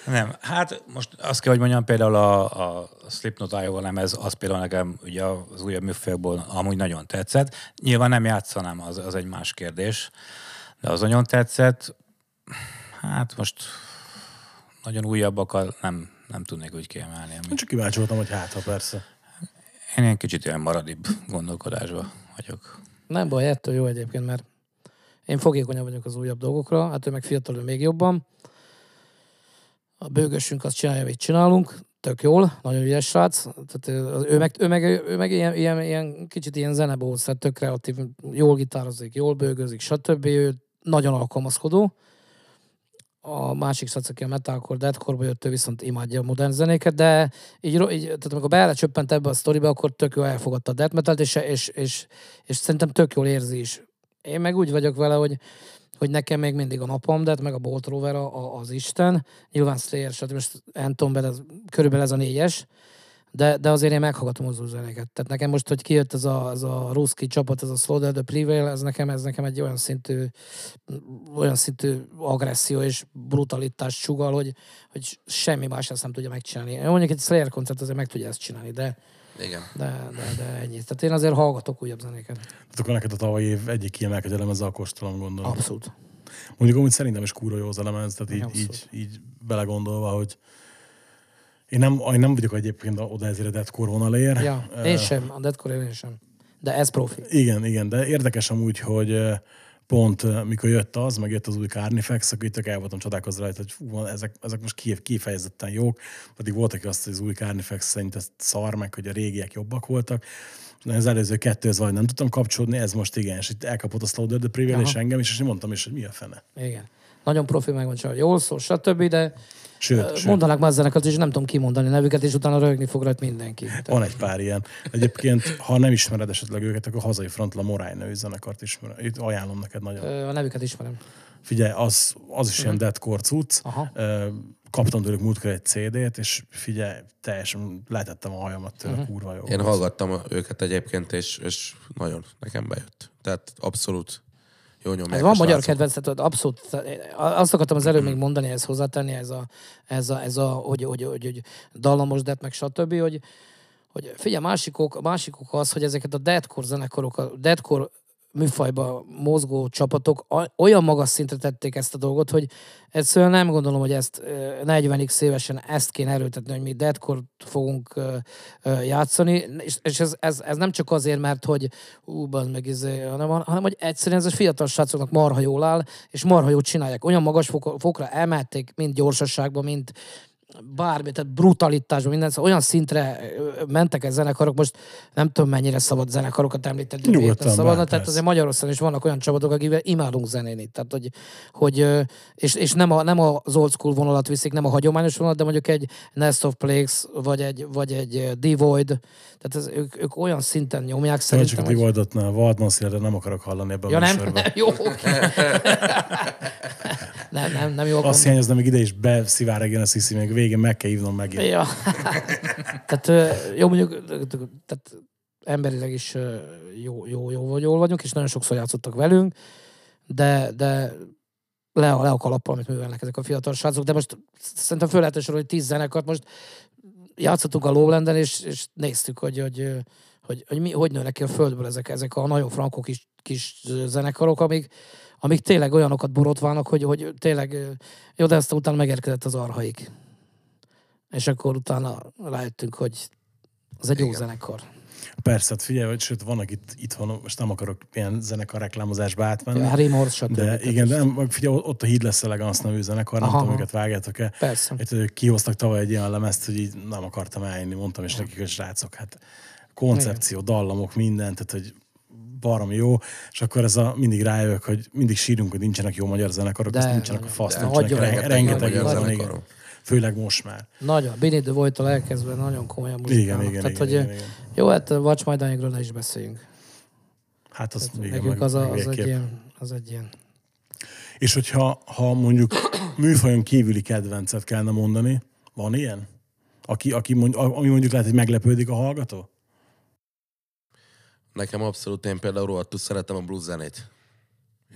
S5: Nem, hát most azt kell, hogy mondjam, például a, a Slipknot Iowa lemez, az például nekem ugye az újabb műfajokból amúgy nagyon tetszett. Nyilván nem játszanám, az, az egy más kérdés, de az nagyon tetszett. Hát most nagyon újabbakat nem, nem tudnék úgy kiemelni.
S2: Én
S5: Ami...
S2: csak kíváncsi voltam, hogy hát, ha persze.
S5: Én ilyen kicsit ilyen maradibb gondolkodásba vagyok.
S3: Nem baj, ettől jó egyébként, mert én fogékonyabb vagyok az újabb dolgokra, hát ő meg fiatal, ő még jobban. A bőgösünk azt csinálja, amit csinálunk, tök jól, nagyon ügyes srác. Tehát ő, ő meg, ő meg, ő meg ilyen, ilyen, ilyen, kicsit ilyen zenebóc, tehát tök kreatív, jól gitározik, jól bőgözik, stb. Ő nagyon alkalmazkodó. A másik srác, aki a metalcore, deadcore jött, ő viszont imádja a modern zenéket, de így, így tehát amikor belecsöppent ebbe a sztoriba, akkor tök jól elfogadta a death metalt, és, és, és, és szerintem tök jól érzi is. Én meg úgy vagyok vele, hogy, hogy nekem még mindig a napom, de meg a Bolt Rover a, a, az Isten. Nyilván Slayer, stb. most Anton ez, körülbelül ez a négyes, de, de azért én meghallgatom az új zenéket. Tehát nekem most, hogy kijött ez a, ez a ruszki csapat, ez a Slaughter the Prevail, ez nekem, ez nekem egy olyan szintű, olyan szintű agresszió és brutalitás sugal, hogy, hogy semmi más ezt nem tudja megcsinálni. Mondjuk egy Slayer koncert azért meg tudja ezt csinálni, de,
S4: Igen.
S3: de, de, de ennyi. Tehát én azért hallgatok újabb zenéket.
S2: Tehát akkor neked a tavalyi év egyik kiemelkedő lemeze a kóstolom, gondolom.
S3: Abszolút.
S2: Mondjuk amúgy szerintem is kúra jó az a lemez, tehát így,
S3: Abszolút.
S2: így, így belegondolva, hogy én nem, én nem vagyok egyébként oda ezért a deathcore vonalér.
S3: Ja, én sem, a Deadcore én sem. De ez profi.
S2: Igen, igen, de érdekes amúgy, hogy pont mikor jött az, meg jött az új Carnifex, akkor itt el voltam csodálkozva rajta, hogy fú, van, ezek, ezek most ki- kifejezetten jók, pedig volt, aki azt, hogy az új Carnifex szerint ez szar, meg hogy a régiek jobbak voltak. De az előző kettőhöz vagy nem tudtam kapcsolódni, ez most igen, és itt elkapott a Slaughter the
S3: Aha.
S2: és engem is, és mondtam is, hogy mi a fene.
S3: Igen. Nagyon profi meg van csinálva, jól szól, stb., de
S2: Sőt, sőt
S3: mondanák már zenekart, és nem tudom kimondani nevüket, és utána rögni fog rajta mindenki.
S2: Van egy pár ilyen. Egyébként, ha nem ismered esetleg őket, akkor hazai frontla Morány nevű zenekart ismer. Itt ajánlom neked nagyon.
S3: a nevüket ismerem.
S2: Figyelj, az, az is ilyen deadcore cucc.
S3: Aha.
S2: Kaptam tőlük múltkor egy CD-t, és figyelj, teljesen letettem a hajamat tőle, uh-huh. kurva jó.
S4: Én hallgattam őket egyébként, és, és nagyon nekem bejött. Tehát abszolút jó nyomják.
S3: Hát van magyar kedvenc, tehát abszolút. Azt akartam az előbb még mondani, ezt hozzátenni, ez a, ez a, ez a hogy, hogy, hogy, hogy dallamos det, meg stb., hogy, hogy figyelj, másik ok, másik ok az, hogy ezeket a deadcore zenekarok, a deadcore műfajba mozgó csapatok olyan magas szintre tették ezt a dolgot, hogy egyszerűen nem gondolom, hogy ezt ö, 40x évesen ezt kéne erőltetni, hogy mi deadcore fogunk játszani, és, ez, ez, ez, nem csak azért, mert hogy ú, meg, izé, hanem, hanem hogy egyszerűen ez a fiatal srácoknak marha jól áll, és marha jól csinálják. Olyan magas fok, fokra emelték, mind gyorsaságban, mint bármi, tehát brutalitásban, minden, szóval olyan szintre mentek ez zenekarok, most nem tudom mennyire szabad zenekarokat említeni, de
S2: Nyugodtan,
S3: szabadna, tehát
S2: persze.
S3: azért Magyarországon is vannak olyan csapatok, akivel imádunk zenélni, tehát hogy, hogy és, és nem, a, nem az old school vonalat viszik, nem a hagyományos vonalat, de mondjuk egy Nest of Plagues, vagy egy, vagy egy Devoid, tehát ez, ők, ők olyan szinten nyomják
S2: Szóval csak
S3: szerintem,
S2: a
S3: hogy...
S2: Divoldot, Waldman Szilárd, nem akarok hallani ebben
S3: Ja
S2: a
S3: nem,
S2: műsorban.
S3: nem, (laughs) jó, oké. (laughs) nem, nem, nem jó
S2: Azt
S3: akarom.
S2: hiányozna, még ide is beszivárogjon a sziszi, még végén meg kell hívnom megint.
S3: Ja. tehát jó, mondjuk, tehát emberileg is jó, jó, jó, jól vagyunk, és nagyon sokszor játszottak velünk, de, de le a, le a kalappal, amit művelnek ezek a fiatal srácok, de most szerintem föl lehet sorolni tíz zenekart, most játszottunk a Lowlanden, és, és néztük, hogy, hogy, hogy, hogy, mi, hogy nőnek ki a földből ezek, ezek a nagyon frankó kis, kis zenekarok, amik, amik tényleg olyanokat borotválnak, hogy, hogy tényleg, jó, de aztán utána megérkezett az arhaik. És akkor utána rájöttünk, hogy az egy jó zenekar.
S2: Persze, hát figyelj, hogy sőt, vannak itt itthon, most nem akarok ilyen zenekar reklámozásba átmenni.
S3: Harry Morse, stb.
S2: De igen, de nem, figyelj, ott a Híd lesz Elegance nevű zenekar, nem tudom, őket vágjátok-e.
S3: Persze.
S2: Hát, ők kihoztak tavaly egy ilyen lemezt, hogy így nem akartam eljönni, mondtam is nekik, hogy srácok, hát koncepció, dallamok, minden, tehát hogy baromi jó, és akkor ez a, mindig rájövök, hogy mindig sírunk, hogy nincsenek jó magyar zenekarok,
S3: De,
S2: azt nincsenek a fasz,
S3: De
S2: nincsenek, rengeteg,
S3: rengeteg
S2: jó zene,
S4: zenekar.
S2: igen. Főleg most már.
S3: Nagyon. Benny the Void-tól elkezdve nagyon komolyan muzsikálnak.
S2: Igen, igen,
S3: Tehát,
S2: igen,
S3: hogy,
S2: igen, igen.
S3: Jó, hát Watch My Dying-ről ne is beszéljünk.
S2: Hát az, igen,
S3: Nekünk az, a, az, egy ilyen, az egy ilyen...
S2: És hogyha ha mondjuk műfajon kívüli kedvencet kellene mondani, van ilyen? Aki, aki mond, ami mondjuk lehet, hogy meglepődik a hallgató?
S4: Nekem abszolút, én például rohadtul szeretem a blues zenét.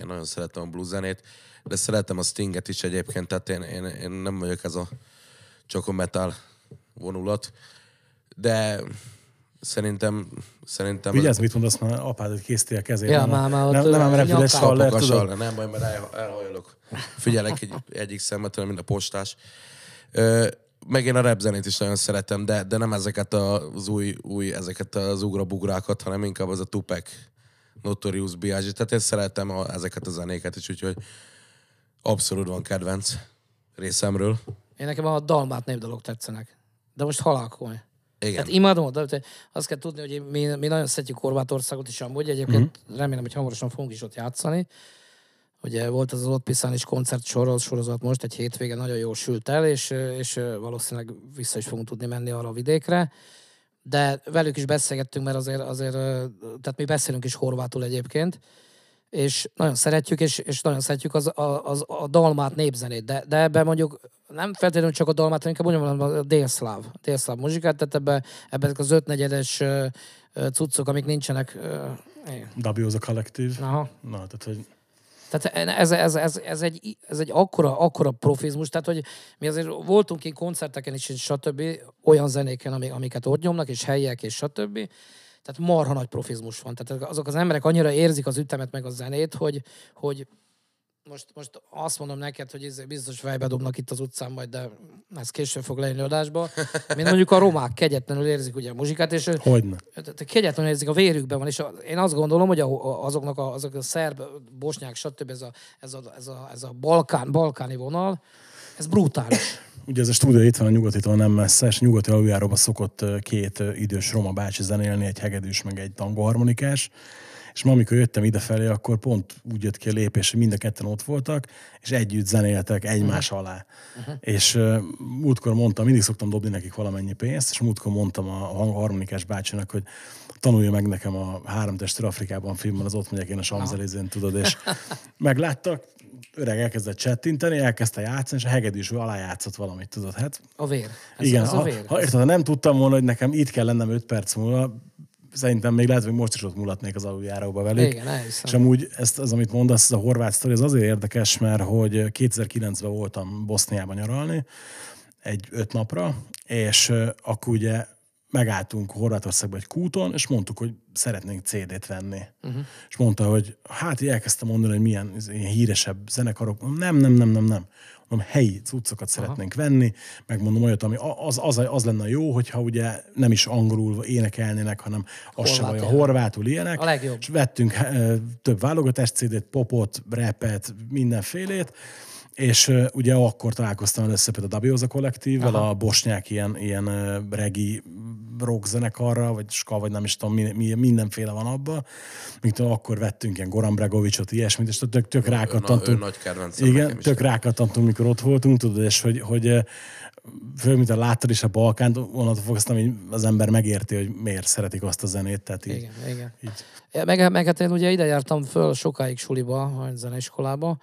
S4: Én nagyon szeretem a blues zenét, de szeretem a Stinget is egyébként, tehát én, én, én nem vagyok ez a csak a metal vonulat, de szerintem szerintem
S2: Vigyázz, mit mondasz, mert apád készíti a kezét.
S3: Ja,
S2: nem,
S3: már- már ott,
S2: nem, nem, nem
S3: ö,
S2: repül egy
S3: nyakán.
S2: saller,
S4: Kapok a
S2: tudod?
S4: nem baj, mert el, elhajolok. Figyelek egy, egyik szemetől, mint a postás. Ö, meg én a rap zenét is nagyon szeretem, de, de nem ezeket az új, új ezeket az ugrabugrákat, hanem inkább az a Tupac, Notorious B.I.G. Tehát én szeretem a, ezeket a zenéket is, úgyhogy abszolút van kedvenc részemről.
S3: Én nekem a dalmát népdalok tetszenek. De most halálkomoly.
S4: Igen.
S3: Hát imádom, de azt kell tudni, hogy mi, mi nagyon szeretjük Horvátországot is amúgy. Egyébként
S2: Mhm.
S3: remélem, hogy hamarosan fogunk is ott játszani. Ugye volt az az ott Piszán is koncert sorozat most, egy hétvége nagyon jól sült el, és, és valószínűleg vissza is fogunk tudni menni arra a vidékre. De velük is beszélgettünk, mert azért, azért tehát mi beszélünk is horvátul egyébként, és nagyon szeretjük, és, és nagyon szeretjük az, a, az, a dalmát, népzenét, de, de ebben mondjuk nem feltétlenül csak a dalmát, hanem inkább mondjam, a délszláv, délszláv muzsikát, tehát ebben ebbe az ötnegyedes cuccok, amik nincsenek. ö, igen.
S2: Dabioz a kollektív.
S3: Aha.
S2: Na, tehát, hogy
S3: Tehát ez, ez, ez, ez, egy, ez egy akkora, akkora profizmus, tehát hogy mi azért voltunk ki koncerteken is, és stb. olyan zenéken, amik, amiket ott nyomnak, és helyiek, és stb. Tehát marha nagy profizmus van. Tehát azok az emberek annyira érzik az ütemet meg a zenét, hogy, hogy most, most azt mondom neked, hogy ez biztos fejbe dobnak itt az utcán majd, de ez később fog lejönni adásba. Mint mondjuk a romák kegyetlenül érzik ugye a muzsikát, és
S2: Hogyne.
S3: kegyetlenül érzik, a vérükben van, és a, én azt gondolom, hogy a, azoknak a, azok a szerb, bosnyák, stb. ez a, ez a, ez a, ez a balkán, balkáni vonal, ez brutális.
S2: Ugye ez a stúdió itt van a nyugatitól nem messze, és nyugati aluljáróban szokott két idős roma bácsi zenélni, egy hegedűs, meg egy tangoharmonikás. És ma, amikor jöttem idefelé, akkor pont úgy jött ki a lépés, hogy mind a ketten ott voltak, és együtt zenéltek egymás uh-huh. alá. Uh-huh. És uh, múltkor mondtam, mindig szoktam dobni nekik valamennyi pénzt, és múltkor mondtam a harmonikás bácsinak, hogy tanulja meg nekem a Három testről Afrikában filmben, az ott megyek én a Samzelizén, tudod, és (laughs) megláttak, öreg elkezdett csettinteni, elkezdte játszani, és a hegedűs alá játszott valamit, tudod, hát.
S3: A vér. Ez
S2: igen,
S3: az a vér.
S2: Ha, érted, nem tudtam volna, hogy nekem itt kell lennem 5 perc múlva, szerintem még lehet, hogy most is ott mulatnék az aluljáróba velük.
S3: Igen, elhiszem.
S2: És amúgy ezt, az, amit mondasz, ez a horvát sztori, ez azért érdekes, mert hogy 2009-ben voltam Boszniában nyaralni, egy öt napra, és akkor ugye megálltunk Horvátországban egy kúton, és mondtuk, hogy szeretnénk CD-t venni. Uh-huh. És mondta, hogy hát elkezdtem mondani, hogy milyen ilyen híresebb zenekarok. Nem, nem, nem, nem, nem. Mondom, helyi cuccokat Aha. szeretnénk venni, megmondom olyat, ami az, az, az lenne jó, hogyha ugye nem is angolul énekelnének, hanem az sem vagy a horvátul ilyenek.
S3: A legjobb.
S2: És vettünk e, több válogatás CD-t, popot, rapet, mindenfélét, és ugye akkor találkoztam először például a Dabioza kollektívvel, Aha. a bosnyák ilyen, ilyen regi rock zenekarra, vagy ska, vagy nem is tudom, mi, mi, mindenféle van abban. Mint akkor vettünk ilyen Goran Bregovicsot, ilyesmit, és tök, tök rákattantunk.
S4: Nagy kedvenc.
S2: Igen, tök rákattantunk, mikor ott voltunk, tudod, és hogy, hogy főleg, mint a láttad is a Balkánt, onnantól fogsz, hogy az ember megérti, hogy miért szeretik azt a zenét. Tehát így,
S3: igen, igen. Így. Meg, meg hát én ugye ide jártam föl sokáig suliba, a zeneiskolába,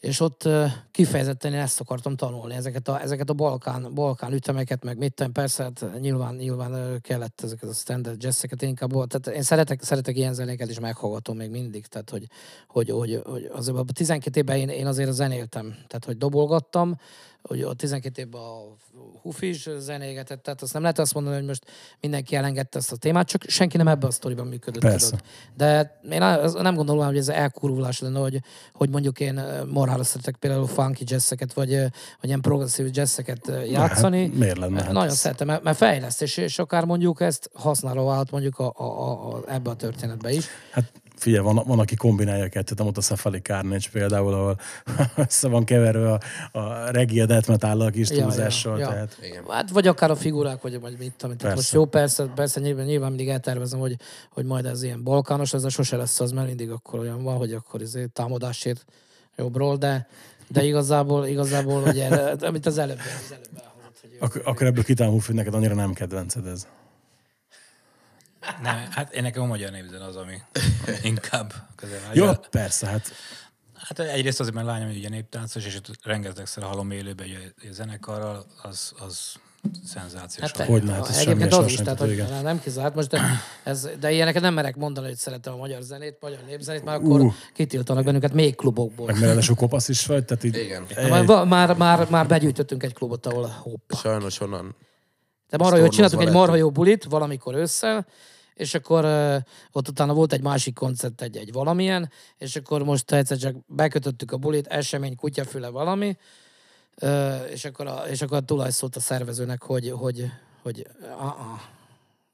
S3: és ott kifejezetten ezt akartam tanulni, ezeket a, ezeket a Balkán, Balkán ütemeket, meg mit persze, hát nyilván, nyilván kellett ezeket a standard jazzeket, inkább, tehát én szeretek, szeretek ilyen zenéket, és meghallgatom még mindig, tehát hogy, hogy, hogy, hogy azért a 12 évben én, én azért zenéltem, tehát hogy dobolgattam, hogy a 12 évben a Hufis zenégetett, tehát azt nem lehet azt mondani, hogy most mindenki elengedte ezt a témát, csak senki nem ebben a sztoriban működött.
S2: Persze. Tudod.
S3: De én nem gondolom, hogy ez elkurvulás lenne, hogy, hogy mondjuk én morálra szeretek például funky jazzeket, vagy, vagy ilyen progresszív jazzeket játszani.
S2: Hát, miért lenne? Hát
S3: Nagyon szeretem, mert, mert fejlesztés, és akár mondjuk ezt használva vált mondjuk a, a, a, a, ebbe a történetbe is.
S2: Hát figyelj, van, van, aki kombinálja a kettőt, ott a Cephalic Carnage például, ahol (laughs) össze van keverve a, a regi a death metal kis túlzással. Ja, ja, ja. Tehát...
S3: Igen. Hát, vagy akár a figurák, vagy, vagy mit tudom. Tehát most jó, persze, persze nyilván, nyilván mindig eltervezem, hogy, hogy majd ez ilyen balkános, ez a sose lesz az, mert mindig akkor olyan van, hogy akkor ez támadásért jobbról, de, de igazából, igazából ugye, amit az előbb, az előbb elhozott, hogy
S2: Ak- akkor ebből kitálunk, hogy neked annyira nem kedvenced ez.
S5: Nem, hát én nekem a magyar népzen az, ami inkább közel.
S2: Jó, ja, persze, hát
S5: Hát egyrészt azért, mert lányom ugye néptáncos, és rengetegszer hallom élőben a zenekarral, az, az szenzációs.
S2: Hát, hogy lehet, ez
S3: Egyébként az is, tehát, hogy nem kizárt. Most de, ez, de ilyeneket nem merek mondani, hogy szeretem a magyar zenét, magyar népzenét, mert akkor uh. kitiltanak bennünket még klubokból.
S2: Meg ráadásul kopasz is vagy, tehát így...
S4: Igen.
S3: Már, már, már, már begyűjtöttünk egy klubot, ahol hoppa.
S4: Sajnos onnan.
S3: De marha jó, csináltunk egy marha jó bulit valamikor ősszel, és akkor uh, ott utána volt egy másik koncert, egy, egy valamilyen, és akkor most egyszer csak bekötöttük a bulit, esemény, kutyafüle, valami, uh, és, akkor a, és akkor a tulaj szólt a szervezőnek, hogy, hogy, hogy uh-uh,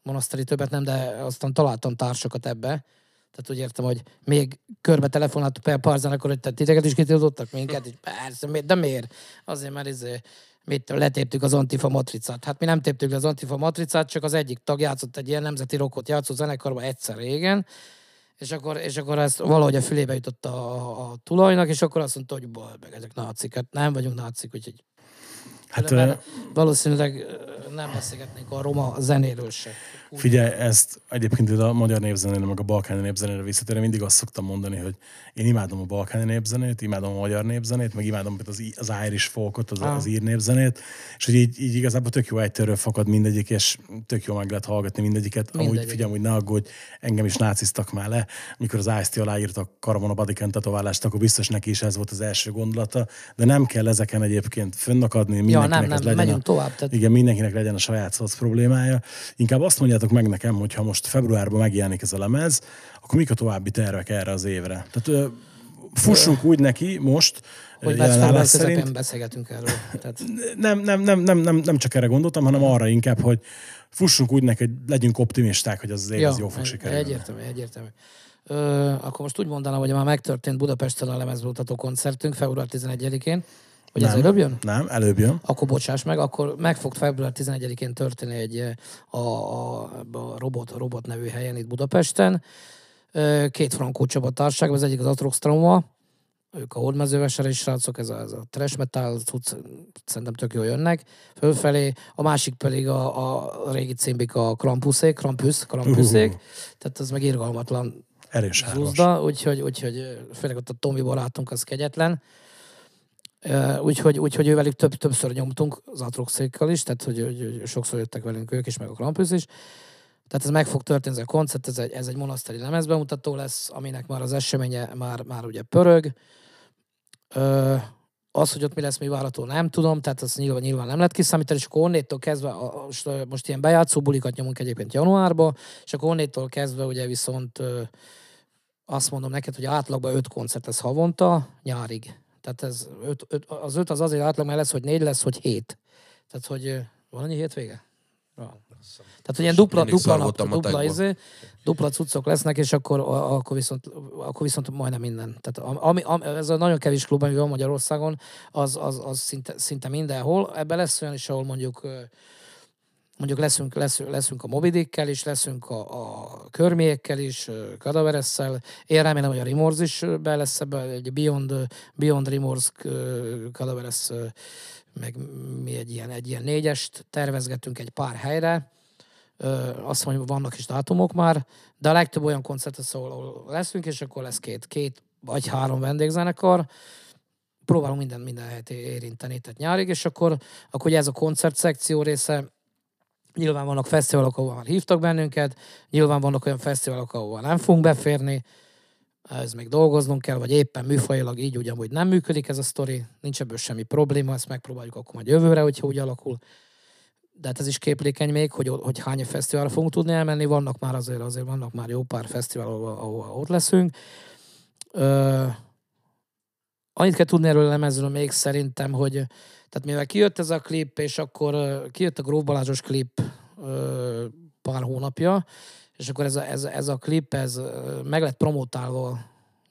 S3: monaszteri többet nem, de aztán találtam társakat ebbe, tehát úgy értem, hogy még körbe telefonáltuk pár zenekar, hogy titeket is kitiltottak minket, így persze, de miért? Azért, mert izé, mit letéptük az Antifa matricát. Hát mi nem téptük le az Antifa matricát, csak az egyik tag játszott egy ilyen nemzeti rockot játszó zenekarban egyszer régen, és akkor, és akkor ezt valahogy a fülébe jutott a, a, a tulajnak, és akkor azt mondta, hogy baj, meg ezek nácik. Hát nem vagyunk nácik, úgyhogy Hát, valószínűleg nem beszélgetnénk a roma zenéről se.
S2: Figyelj, ezt egyébként a magyar népzenére, meg a balkáni népzenére visszatérve mindig azt szoktam mondani, hogy én imádom a balkáni népzenét, imádom a magyar népzenét, meg imádom az, az Irish folkot, az, ah. az ír népzenét, és hogy így, így igazából tök jó egytörről fakad mindegyik, és tök jó meg lehet hallgatni mindegyiket. Mindegyik. Amúgy figyelj, hogy ne aggódj, engem is náciztak már le, mikor az Ice-T aláírta a Karamon a Badiken tetoválást, akkor biztos neki is ez volt az első gondolata, de nem kell ezeken egyébként fönnakadni,
S3: ja, nem, nem, legyen a, tovább.
S2: Tehát... Igen, mindenkinek legyen a saját szoc problémája. Inkább azt mondjátok meg nekem, hogy ha most februárban megjelenik ez a lemez, akkor mik a további tervek erre az évre? Tehát fussunk úgy neki most,
S3: hogy február
S2: szerint.
S3: beszélgetünk erről. Tehát,
S2: Nem, nem, nem, nem, nem, nem csak erre gondoltam, hanem arra inkább, hogy fussunk úgy neki, hogy legyünk optimisták, hogy az az év az jó fog
S3: egy-
S2: sikerülni.
S3: Egyértelmű, egyértelmű. Ö, akkor most úgy mondanám, hogy már megtörtént Budapesten a lemezbemutató koncertünk február 11-én, ez
S2: Nem.
S3: előbb jön?
S2: Nem, előbb jön.
S3: Akkor bocsáss meg, akkor meg fog február 11-én történni egy eh, a, a, a robot, robot nevű helyen itt Budapesten. Ö, Két frankó csapattárságban, az egyik az Atrox Trauma, ők a holdmezővásárhelyi srácok, ez a, ez a trash metal, cucc, szerintem tök jól jönnek fölfelé, a másik pedig a, a régi címbik a Krampuszék, Krampus, Krampuszék,
S2: Uhuhu.
S3: tehát ez meg irgalmatlan
S2: Erős
S3: zúzda, úgyhogy, úgyhogy ö, főleg ott a Tomi barátunk az kegyetlen. Úgyhogy, úgyhogy ővelük több, többször nyomtunk az Atroxékkal is, tehát hogy, hogy, hogy, sokszor jöttek velünk ők is, meg a Krampus is. Tehát ez meg fog történni, ez a koncert, ez egy, ez egy monaszteri lemezbemutató lesz, aminek már az eseménye már, már ugye pörög. Ö, az, hogy ott mi lesz, mi várható, nem tudom, tehát azt nyilván, nyilván nem lehet kiszámítani, és akkor onnétól kezdve, a- most, most ilyen bejátszó bulikat nyomunk egyébként januárba, és akkor onnétól kezdve ugye viszont ö, azt mondom neked, hogy átlagban öt koncert lesz havonta, nyárig. Tehát ez öt, öt, az öt az azért átlag, mert lesz, hogy négy lesz, hogy hét. Tehát, hogy van annyi hétvége? Van. Tehát, hogy ilyen dupla, dupla nap, dupla, izé, dupla cuccok lesznek, és akkor, akkor, viszont, akkor viszont majdnem minden. Tehát ami, ami, ez a nagyon kevés klub, ami van Magyarországon, az, az, az szinte, szinte mindenhol. Ebben lesz olyan is, ahol mondjuk mondjuk leszünk, leszünk, leszünk a Mobidikkel is, leszünk a, a Körmiékkel is, Kadaveresszel. Én remélem, hogy a Remorse is be lesz ebbe, egy Beyond, Beyond Remorse ö, Kadaveres, ö, meg mi egy ilyen, egy ilyen négyest tervezgetünk egy pár helyre. Azt mondom, hogy vannak is dátumok már, de a legtöbb olyan koncert, lesz, ahol, leszünk, és akkor lesz két, két vagy három vendégzenekar. Próbálunk minden, minden helyet érinteni, tehát nyárig, és akkor, akkor ugye ez a koncert szekció része, Nyilván vannak fesztiválok, ahol már hívtak bennünket, nyilván vannak olyan fesztiválok, ahol nem fogunk beférni, ez még dolgoznunk kell, vagy éppen műfajilag így ugyanúgy nem működik ez a sztori, nincs ebből semmi probléma, ezt megpróbáljuk akkor majd jövőre, hogyha úgy alakul. De hát ez is képlékeny még, hogy, hogy hány fesztiválra fogunk tudni elmenni, vannak már azért, azért vannak már jó pár fesztivál, ahol, ahol ott leszünk. Ö, annyit kell tudni erről a lemezről még szerintem, hogy tehát mivel kijött ez a klip, és akkor kijött a Gróf Balázsos klip pár hónapja, és akkor ez a, ez, ez a klip, ez meg lett promotálva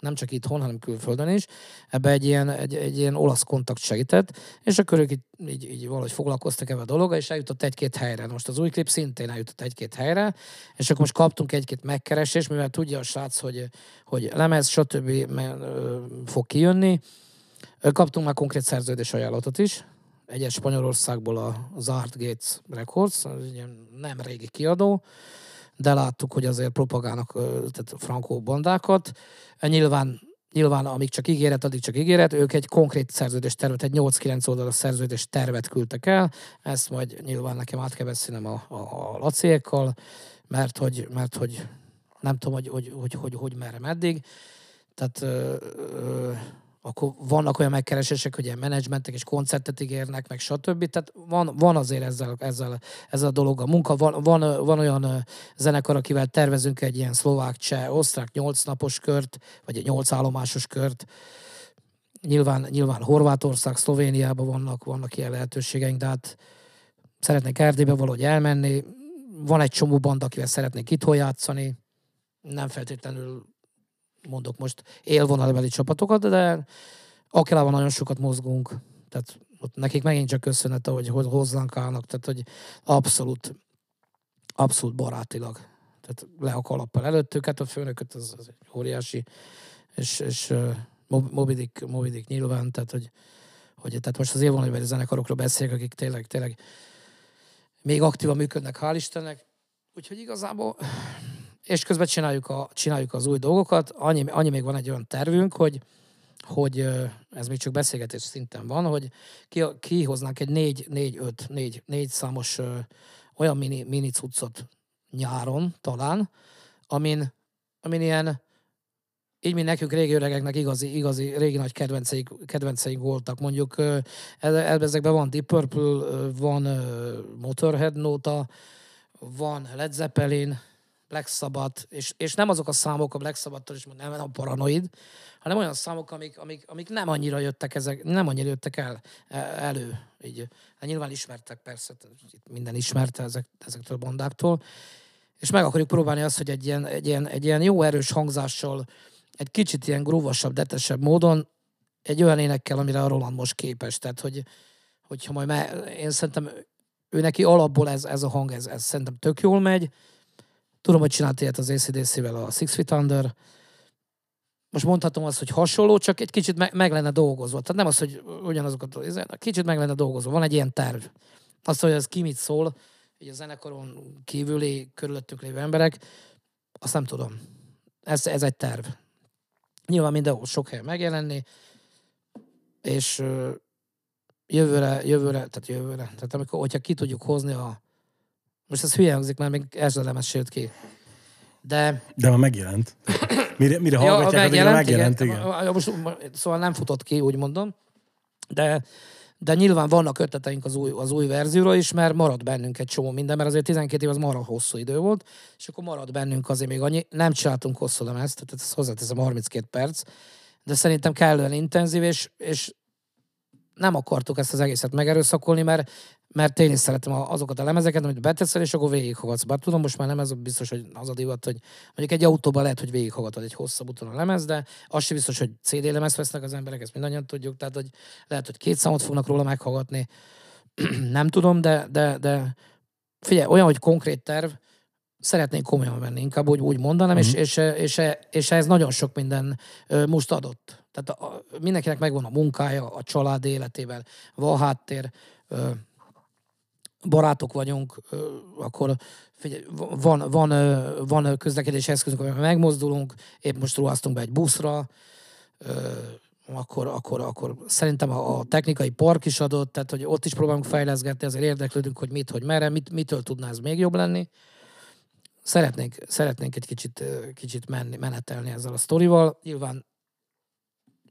S3: nem csak itthon, hanem külföldön is. Ebbe egy ilyen, egy, egy ilyen olasz kontakt segített, és akkor ők itt, így, így valahogy foglalkoztak ebben a dologgal, és eljutott egy-két helyre. Most az új klip szintén eljutott egy-két helyre, és akkor most kaptunk egy-két megkeresést, mivel tudja a srác, hogy, hogy lemez, stb. fog kijönni. Kaptunk már konkrét szerződés ajánlatot is. Egyes Spanyolországból a, az Art Gates Records, egy ilyen nem régi kiadó, de láttuk, hogy azért propagálnak tehát frankó bandákat. E, Nyilván, nyilván amíg csak ígéret, addig csak ígéret, ők egy konkrét szerződés tervet, egy 8-9 oldalas szerződés tervet küldtek el, ezt majd nyilván nekem át kell beszélnem a, a, a laciékkal, mert hogy, mert hogy nem tudom, hogy hogy, hogy, hogy, hogy merre meddig. Tehát ö, ö, akkor vannak olyan megkeresések, hogy ilyen menedzsmentek és koncertet ígérnek, meg stb. Tehát van, van azért ezzel, ezzel, ezzel a dolog a munka. Van, van, van olyan zenekar, akivel tervezünk egy ilyen szlovák, cseh, osztrák nyolc napos kört, vagy egy nyolc állomásos kört. Nyilván, nyilván Horvátország, Szlovéniában vannak, vannak ilyen lehetőségeink, de hát szeretnék Erdélybe valahogy elmenni. Van egy csomó band, akivel szeretnék itthon játszani. Nem feltétlenül mondok most élvonalbeli csapatokat, de Akilával nagyon sokat mozgunk. Tehát ott nekik megint csak köszönet, hogy hogy hozzánk állnak, tehát hogy abszolút, abszolút barátilag. Tehát le a kalappal előttük, hát a főnököt az, az egy óriási, és, és uh, Mobidik, Mobidik nyilván, tehát hogy, hogy tehát most az élvonalbeli zenekarokról beszélek, akik tényleg, tényleg még aktívan működnek, hál' Istennek. Úgyhogy igazából és közben csináljuk, a, csináljuk az új dolgokat. Annyi, annyi még van egy olyan tervünk, hogy, hogy ez még csak beszélgetés szinten van, hogy ki, kihoznánk egy négy, négy, öt, négy, négy számos ö, olyan mini, mini cuccot nyáron talán, amin, amin ilyen így, mint nekünk régi öregeknek igazi, igazi régi nagy kedvenceik, kedvenceik voltak. Mondjuk ezekben van Deep Purple, van Motorhead nóta, van Led Zeppelin, Black Sabbath, és, és nem azok a számok a Black Sabbath-tól is, nem a paranoid, hanem olyan számok, amik, amik, amik nem annyira jöttek ezek, nem annyira jöttek el, e, elő. Így. Hát nyilván ismertek persze, minden ismerte ezek, ezektől a bandáktól. És meg akarjuk próbálni azt, hogy egy ilyen, egy ilyen, egy ilyen jó erős hangzással, egy kicsit ilyen grúvasabb, detesebb módon, egy olyan énekkel, amire a Roland most képes. Tehát, hogy, hogyha majd me, én szerintem ő neki alapból ez, ez a hang, ez, ez szerintem tök jól megy. Tudom, hogy csinált ilyet az ACDC-vel a Six Feet Under. Most mondhatom azt, hogy hasonló, csak egy kicsit meg, meg lenne dolgozva. Tehát nem az, hogy ugyanazokat, kicsit meg lenne dolgozva. Van egy ilyen terv. Azt, hogy ez ki mit szól, hogy a zenekaron kívüli, körülöttünk lévő emberek, azt nem tudom. Ez, ez egy terv. Nyilván mindenhol sok helyen megjelenni, és jövőre, jövőre, tehát jövőre, tehát amikor, hogyha ki tudjuk hozni a, most ez hülye hangzik, mert még első lemez sőt ki. De...
S2: De már megjelent. Mire, mire hallgatják, ja, megjelent, megjelent, igen.
S3: igen. Most, szóval nem futott ki, úgy mondom. De, de nyilván vannak ötleteink az új, az új verzióra is, mert marad bennünk egy csomó minden, mert azért 12 év az marad hosszú idő volt, és akkor marad bennünk azért még annyi. Nem csináltunk hosszú lemezt, tehát ezt hozzáteszem 32 perc, de szerintem kellően intenzív, és, és nem akartuk ezt az egészet megerőszakolni, mert, mert én is szeretem azokat a lemezeket, amit beteszel, és akkor végighallgatsz. Bár tudom, most már nem ez biztos, hogy az a divat, hogy mondjuk egy autóban lehet, hogy végighallgatod egy hosszabb úton a lemez, de az sem biztos, hogy CD lemez vesznek az emberek, ezt mindannyian tudjuk, tehát hogy lehet, hogy két számot fognak róla meghallgatni. (clears throat) nem tudom, de, de, de figyelj, olyan, hogy konkrét terv, szeretnénk komolyan venni, inkább úgy, úgy mondanám, uh-huh. és, és, és, és ez nagyon sok minden most adott. Tehát a, mindenkinek megvan a munkája, a család életével, van háttér, barátok vagyunk, akkor figyelj, van, van, van közlekedési eszközünk, amivel megmozdulunk, épp most ruháztunk be egy buszra, akkor, akkor, akkor szerintem a, a technikai park is adott, tehát hogy ott is próbálunk fejleszgetni, azért érdeklődünk, hogy mit, hogy merre, mit, mitől tudná ez még jobb lenni szeretnénk, szeretnénk egy kicsit, kicsit menni, menetelni ezzel a sztorival. Nyilván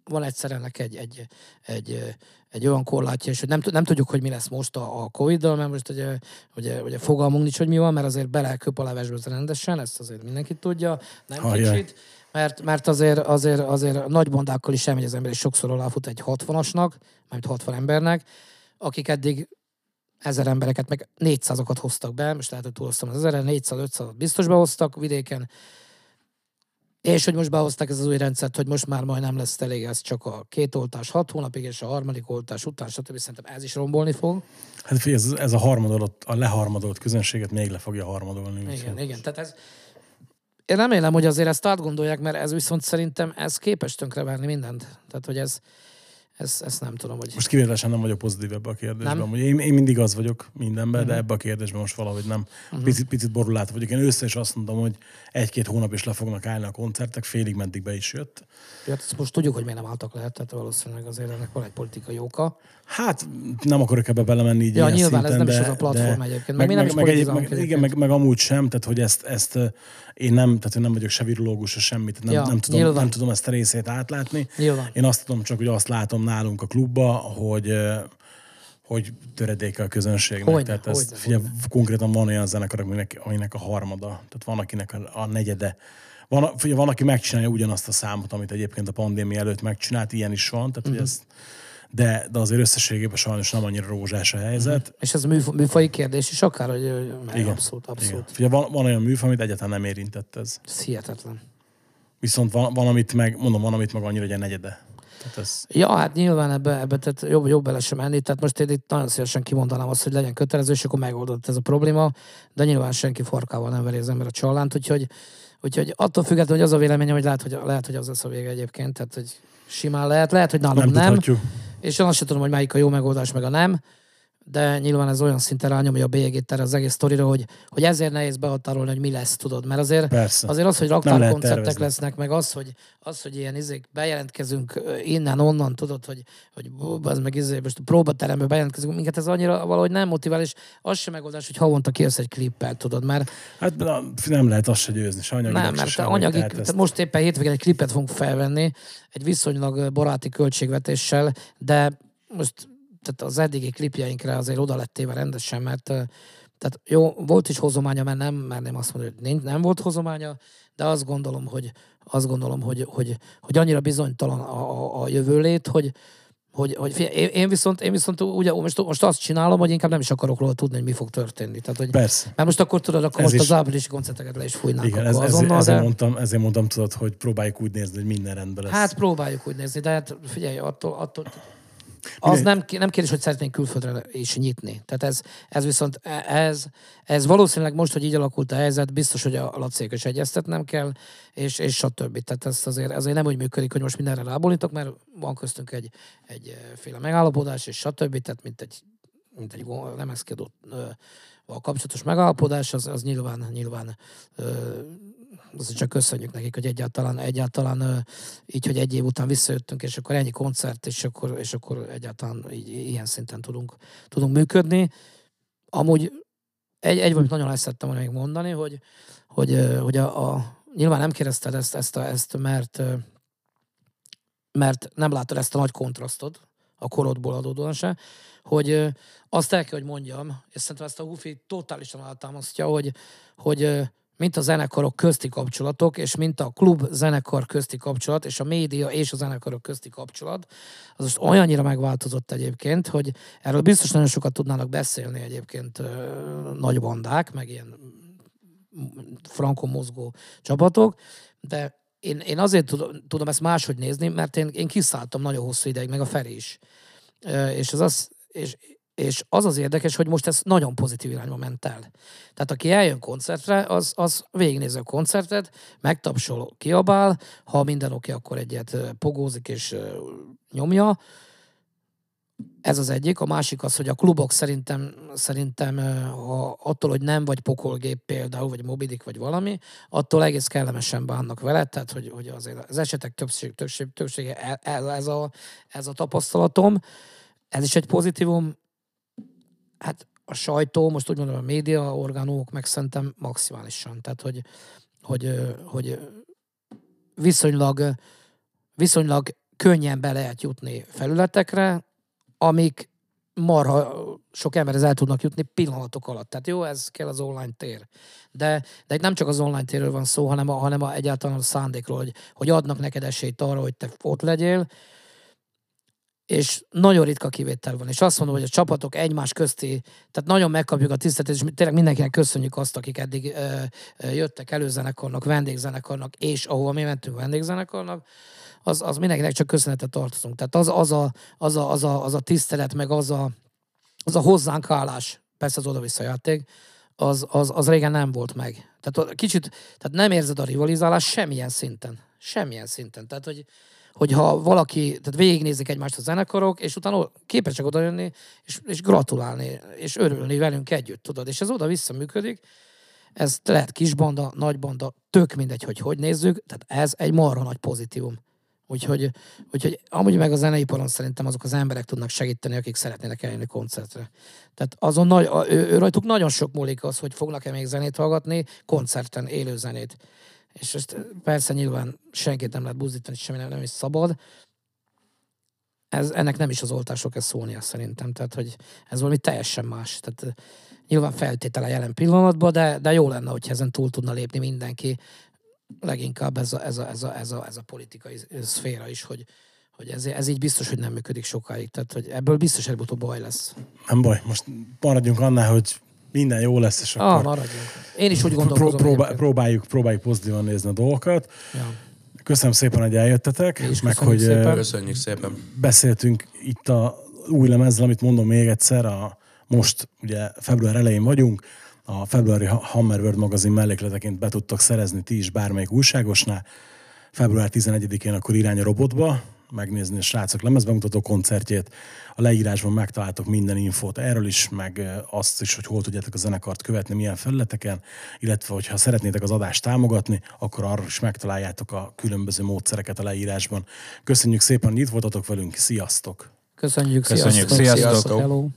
S3: van egyszer ennek egy, egy, egy, egy olyan korlátja, és hogy nem, nem tudjuk, hogy mi lesz most a, a Covid-dal, mert most ugye, ugye, ugye fogalmunk nincs, hogy mi van, mert azért beleköp a levesbe rendesen, ezt azért mindenki tudja, nem Hajjaj. kicsit, mert, mert azért, azért, azért nagy bondákkal is semmi az ember, és sokszor aláfut egy 60-asnak, mert 60 embernek, akik eddig ezer embereket, meg 400-akat hoztak be, most lehet, hogy túloztam az ezerre, 400-500 biztos behoztak vidéken, és hogy most behozták ez az új rendszert, hogy most már majd nem lesz elég, ez csak a két oltás hat hónapig, és a harmadik oltás után, stb. Szerintem ez is rombolni fog.
S2: Hát figyelj, ez, ez a harmadolt, a leharmadolt közönséget még le fogja harmadolni.
S3: Igen, szóval. igen. Tehát ez, én remélem, hogy azért ezt átgondolják, mert ez viszont szerintem ez képes tönkreverni mindent. Tehát, hogy ez, ezt, ezt nem tudom, hogy...
S2: Most kivételesen nem vagyok pozitív ebbe a kérdésben. Nem? Én, én mindig az vagyok mindenben, uh-huh. de mhm. ebbe a kérdésben most valahogy nem. Uh-huh. Picit, picit borulát vagyok. Én össze is azt mondom, hogy egy-két hónap is le fognak állni a koncertek, félig meddig be is jött.
S3: Ja, ezt most tudjuk, hogy miért nem álltak le, tehát valószínűleg azért ennek van egy politikai oka.
S2: Hát nem akarok ebbe belemenni így
S3: Ja, nyilván szinten, ez nem de, is az a platform de, egyébként. Meg, meg, nem
S2: meg, egy, meg, igen, meg, meg, amúgy sem, tehát hogy ezt, ezt én nem, tehát én nem vagyok se virológus, se semmit, nem, ja, nem, tudom, nem tudom ezt a részét átlátni.
S3: Nyilván.
S2: Én azt tudom csak, hogy azt látom nálunk a klubba, hogy hogy töredéke a közönségnek.
S3: Hogy,
S2: tehát
S3: hogy,
S2: ezt, figyelj, konkrétan van olyan zenekar, aminek, aminek a harmada, tehát van akinek a, a negyede. Van, figyelj, van, aki megcsinálja ugyanazt a számot, amit egyébként a pandémia előtt megcsinált, ilyen is van, tehát uh-huh. hogy ezt de, de azért összességében sajnos nem annyira rózsás a helyzet. Uh-huh.
S3: És ez műf- műfai kérdés is akár, hogy Igen. abszolút, abszolút. Igen.
S2: Figyelj, van, van olyan műfaj, amit egyáltalán nem érintett ez.
S3: Ez hihetetlen.
S2: Viszont van, van, amit meg, mondom, van, amit meg annyira, hogy a negyede.
S3: Tehát ez... Ja, hát nyilván ebbe, ebbe tehát jobb, jobb bele sem menni. Tehát most én itt nagyon szívesen kimondanám azt, hogy legyen kötelező, és akkor megoldott ez a probléma, de nyilván senki farkával nem veri az ember a csalánt, úgyhogy, úgyhogy attól függetlenül, hogy az a véleményem, hogy lehet, hogy, lehet, hogy az lesz a vége egyébként, tehát hogy simán lehet, lehet, hogy nálunk nem, nem. és én azt sem tudom, hogy melyik a jó megoldás, meg a nem de nyilván ez olyan szinten rányomja a bélyegét erre az egész sztorira, hogy, hogy ezért nehéz behatárolni, hogy mi lesz, tudod. Mert azért,
S2: Persze.
S3: azért az, hogy raktárkoncertek lesznek, meg az, hogy, az, hogy ilyen izék bejelentkezünk innen, onnan, tudod, hogy, hogy az meg izé, most a próbaterembe bejelentkezünk, minket ez annyira valahogy nem motivál, és az sem megoldás, hogy havonta kijössz egy klippel, tudod, mert...
S2: Hát nem lehet azt se győzni, se anyagi
S3: Nem, mert se anyagi, tehát ezt... most éppen hétvégén egy klipet fogunk felvenni, egy viszonylag baráti költségvetéssel, de most tehát az eddigi klipjeinkre azért oda lett téve rendesen, mert Tehát jó, volt is hozománya, mert nem merném azt mondani, hogy nem volt hozománya, de azt gondolom, hogy, azt gondolom, hogy, hogy, hogy annyira bizonytalan a, a, a jövőlét, hogy, hogy, hogy figyelj, én, viszont, én viszont ugye, most, most azt csinálom, hogy inkább nem is akarok róla tudni, hogy mi fog történni. Tehát, hogy,
S2: Persze.
S3: Mert most akkor tudod, akkor
S2: Ez
S3: most
S2: is-
S3: az áprilisi koncerteket le is fújnánk.
S2: Igen, ez,
S3: azonnal,
S2: ezért,
S3: de...
S2: mondtam, ezért mondtam, tudod, hogy próbáljuk úgy nézni, hogy minden rendben lesz.
S3: Hát próbáljuk úgy nézni, de hát figyelj, attól, attól az nem, nem kérdés, hogy szeretnénk külföldre is nyitni. Tehát ez, ez viszont, ez, ez valószínűleg most, hogy így alakult a helyzet, biztos, hogy a lacék is egyeztetnem kell, és, és stb. Tehát ez azért, azért nem úgy működik, hogy most mindenre rábólítok, mert van köztünk egy, egyféle megállapodás, és stb. Tehát mint egy, mint egy lemezkedő a kapcsolatos megállapodás, az, az nyilván, nyilván ö, azt csak köszönjük nekik, hogy egyáltalán, egyáltalán így, hogy egy év után visszajöttünk, és akkor ennyi koncert, és akkor, és akkor egyáltalán így, ilyen szinten tudunk, tudunk működni. Amúgy egy, egy valamit nagyon el szerettem volna még mondani, hogy, hogy, hogy a, a, nyilván nem kérdezted ezt, ezt, a, ezt mert, mert nem látod ezt a nagy kontrasztot a korodból adódóan se, hogy azt el kell, hogy mondjam, és szerintem ezt a Hufi totálisan alátámasztja, hogy, hogy mint a zenekarok közti kapcsolatok, és mint a klub zenekar közti kapcsolat, és a média és a zenekarok közti kapcsolat, az most olyannyira megváltozott egyébként, hogy erről biztos nagyon sokat tudnának beszélni egyébként ö, nagy bandák, meg ilyen frankon mozgó csapatok, de én, én azért tudom, tudom ezt máshogy nézni, mert én, én kiszálltam nagyon hosszú ideig, meg a Feri is. Ö, És az, az, és, és az az érdekes, hogy most ez nagyon pozitív irányba ment el. Tehát aki eljön koncertre, az, az végignézi a koncertet, megtapsol, kiabál, ha minden oké, akkor egyet pogózik és nyomja. Ez az egyik. A másik az, hogy a klubok szerintem, szerintem ha attól, hogy nem vagy pokolgép például, vagy mobidik, vagy valami, attól egész kellemesen bánnak vele, tehát hogy, hogy azért az esetek többség, többség, többsége el- el- ez a, ez a tapasztalatom. Ez is egy pozitívum. Hát a sajtó, most úgy mondom, a média orgánumok meg szerintem maximálisan. Tehát, hogy, hogy, hogy viszonylag, viszonylag könnyen be lehet jutni felületekre, amik marha sok emberhez el tudnak jutni pillanatok alatt. Tehát jó, ez kell az online tér. De, de itt nem csak az online térről van szó, hanem, a, hanem a, egyáltalán a szándékról, hogy, hogy adnak neked esélyt arra, hogy te ott legyél, és nagyon ritka kivétel van. És azt mondom, hogy a csapatok egymás közti, tehát nagyon megkapjuk a tiszteletet, és tényleg mindenkinek köszönjük azt, akik eddig ö, ö, jöttek előzenekarnak, vendégzenekarnak, és ahova mi mentünk vendégzenekarnak, az, az mindenkinek csak köszönetet tartozunk. Tehát az, az, a, az, a, az, a, az a tisztelet, meg az a, az a hozzánk állás, persze az oda-vissza játék, az, az, az régen nem volt meg. Tehát kicsit, tehát nem érzed a rivalizálást semmilyen szinten. Semmilyen szinten. Tehát, hogy, hogyha valaki, tehát végignézik egymást a zenekarok, és utána képesek oda jönni, és, és gratulálni, és örülni velünk együtt, tudod. És ez oda-vissza működik. Ez lehet kis banda, nagy banda, tök mindegy, hogy hogy nézzük, tehát ez egy marha nagy pozitívum. Úgyhogy, úgyhogy amúgy meg a zeneiparon szerintem azok az emberek tudnak segíteni, akik szeretnének eljönni koncertre. Tehát azon nagy, ő, ő, rajtuk nagyon sok múlik az, hogy fognak-e még zenét hallgatni, koncerten, élő zenét. És ezt persze nyilván senkit nem lehet buzdítani, semmi nem, nem is szabad. Ez, ennek nem is az oltások kell szólnia szerintem, tehát hogy ez valami teljesen más. Tehát eh, nyilván feltétele jelen pillanatban, de, de jó lenne, hogyha ezen túl tudna lépni mindenki. Leginkább ez a, ez a, ez a, ez a, ez a politikai szféra is, hogy, hogy ez, ez így biztos, hogy nem működik sokáig. Tehát, hogy ebből biztos előbb-utóbb baj lesz.
S2: Nem baj, most maradjunk annál, hogy minden jó lesz, és
S3: Ah,
S2: akkor
S3: maradjunk. Én is úgy
S2: pró-
S3: gondolkozom.
S2: próbál,
S3: egyébként.
S2: próbáljuk, próbáljuk pozitívan nézni a dolgokat.
S3: Ja.
S2: Köszönöm szépen, hogy eljöttetek,
S3: is
S2: meg
S3: köszönjük
S2: hogy
S3: szépen.
S4: Köszönjük szépen.
S2: beszéltünk itt a új lemezzel, amit mondom még egyszer, a, most ugye február elején vagyunk, a februári Ha- Hammer World magazin mellékleteként be tudtak szerezni ti is bármelyik újságosnál. Február 11-én akkor irány a robotba, megnézni a srácok lemezbemutató koncertjét. A leírásban megtaláltok minden infót erről is, meg azt is, hogy hol tudjátok a zenekart követni, milyen felületeken, illetve hogyha szeretnétek az adást támogatni, akkor arról is megtaláljátok a különböző módszereket a leírásban. Köszönjük szépen, hogy itt voltatok velünk, sziasztok!
S3: Köszönjük,
S5: Köszönjük,
S3: sziasztok.
S5: sziasztok.
S3: Hello.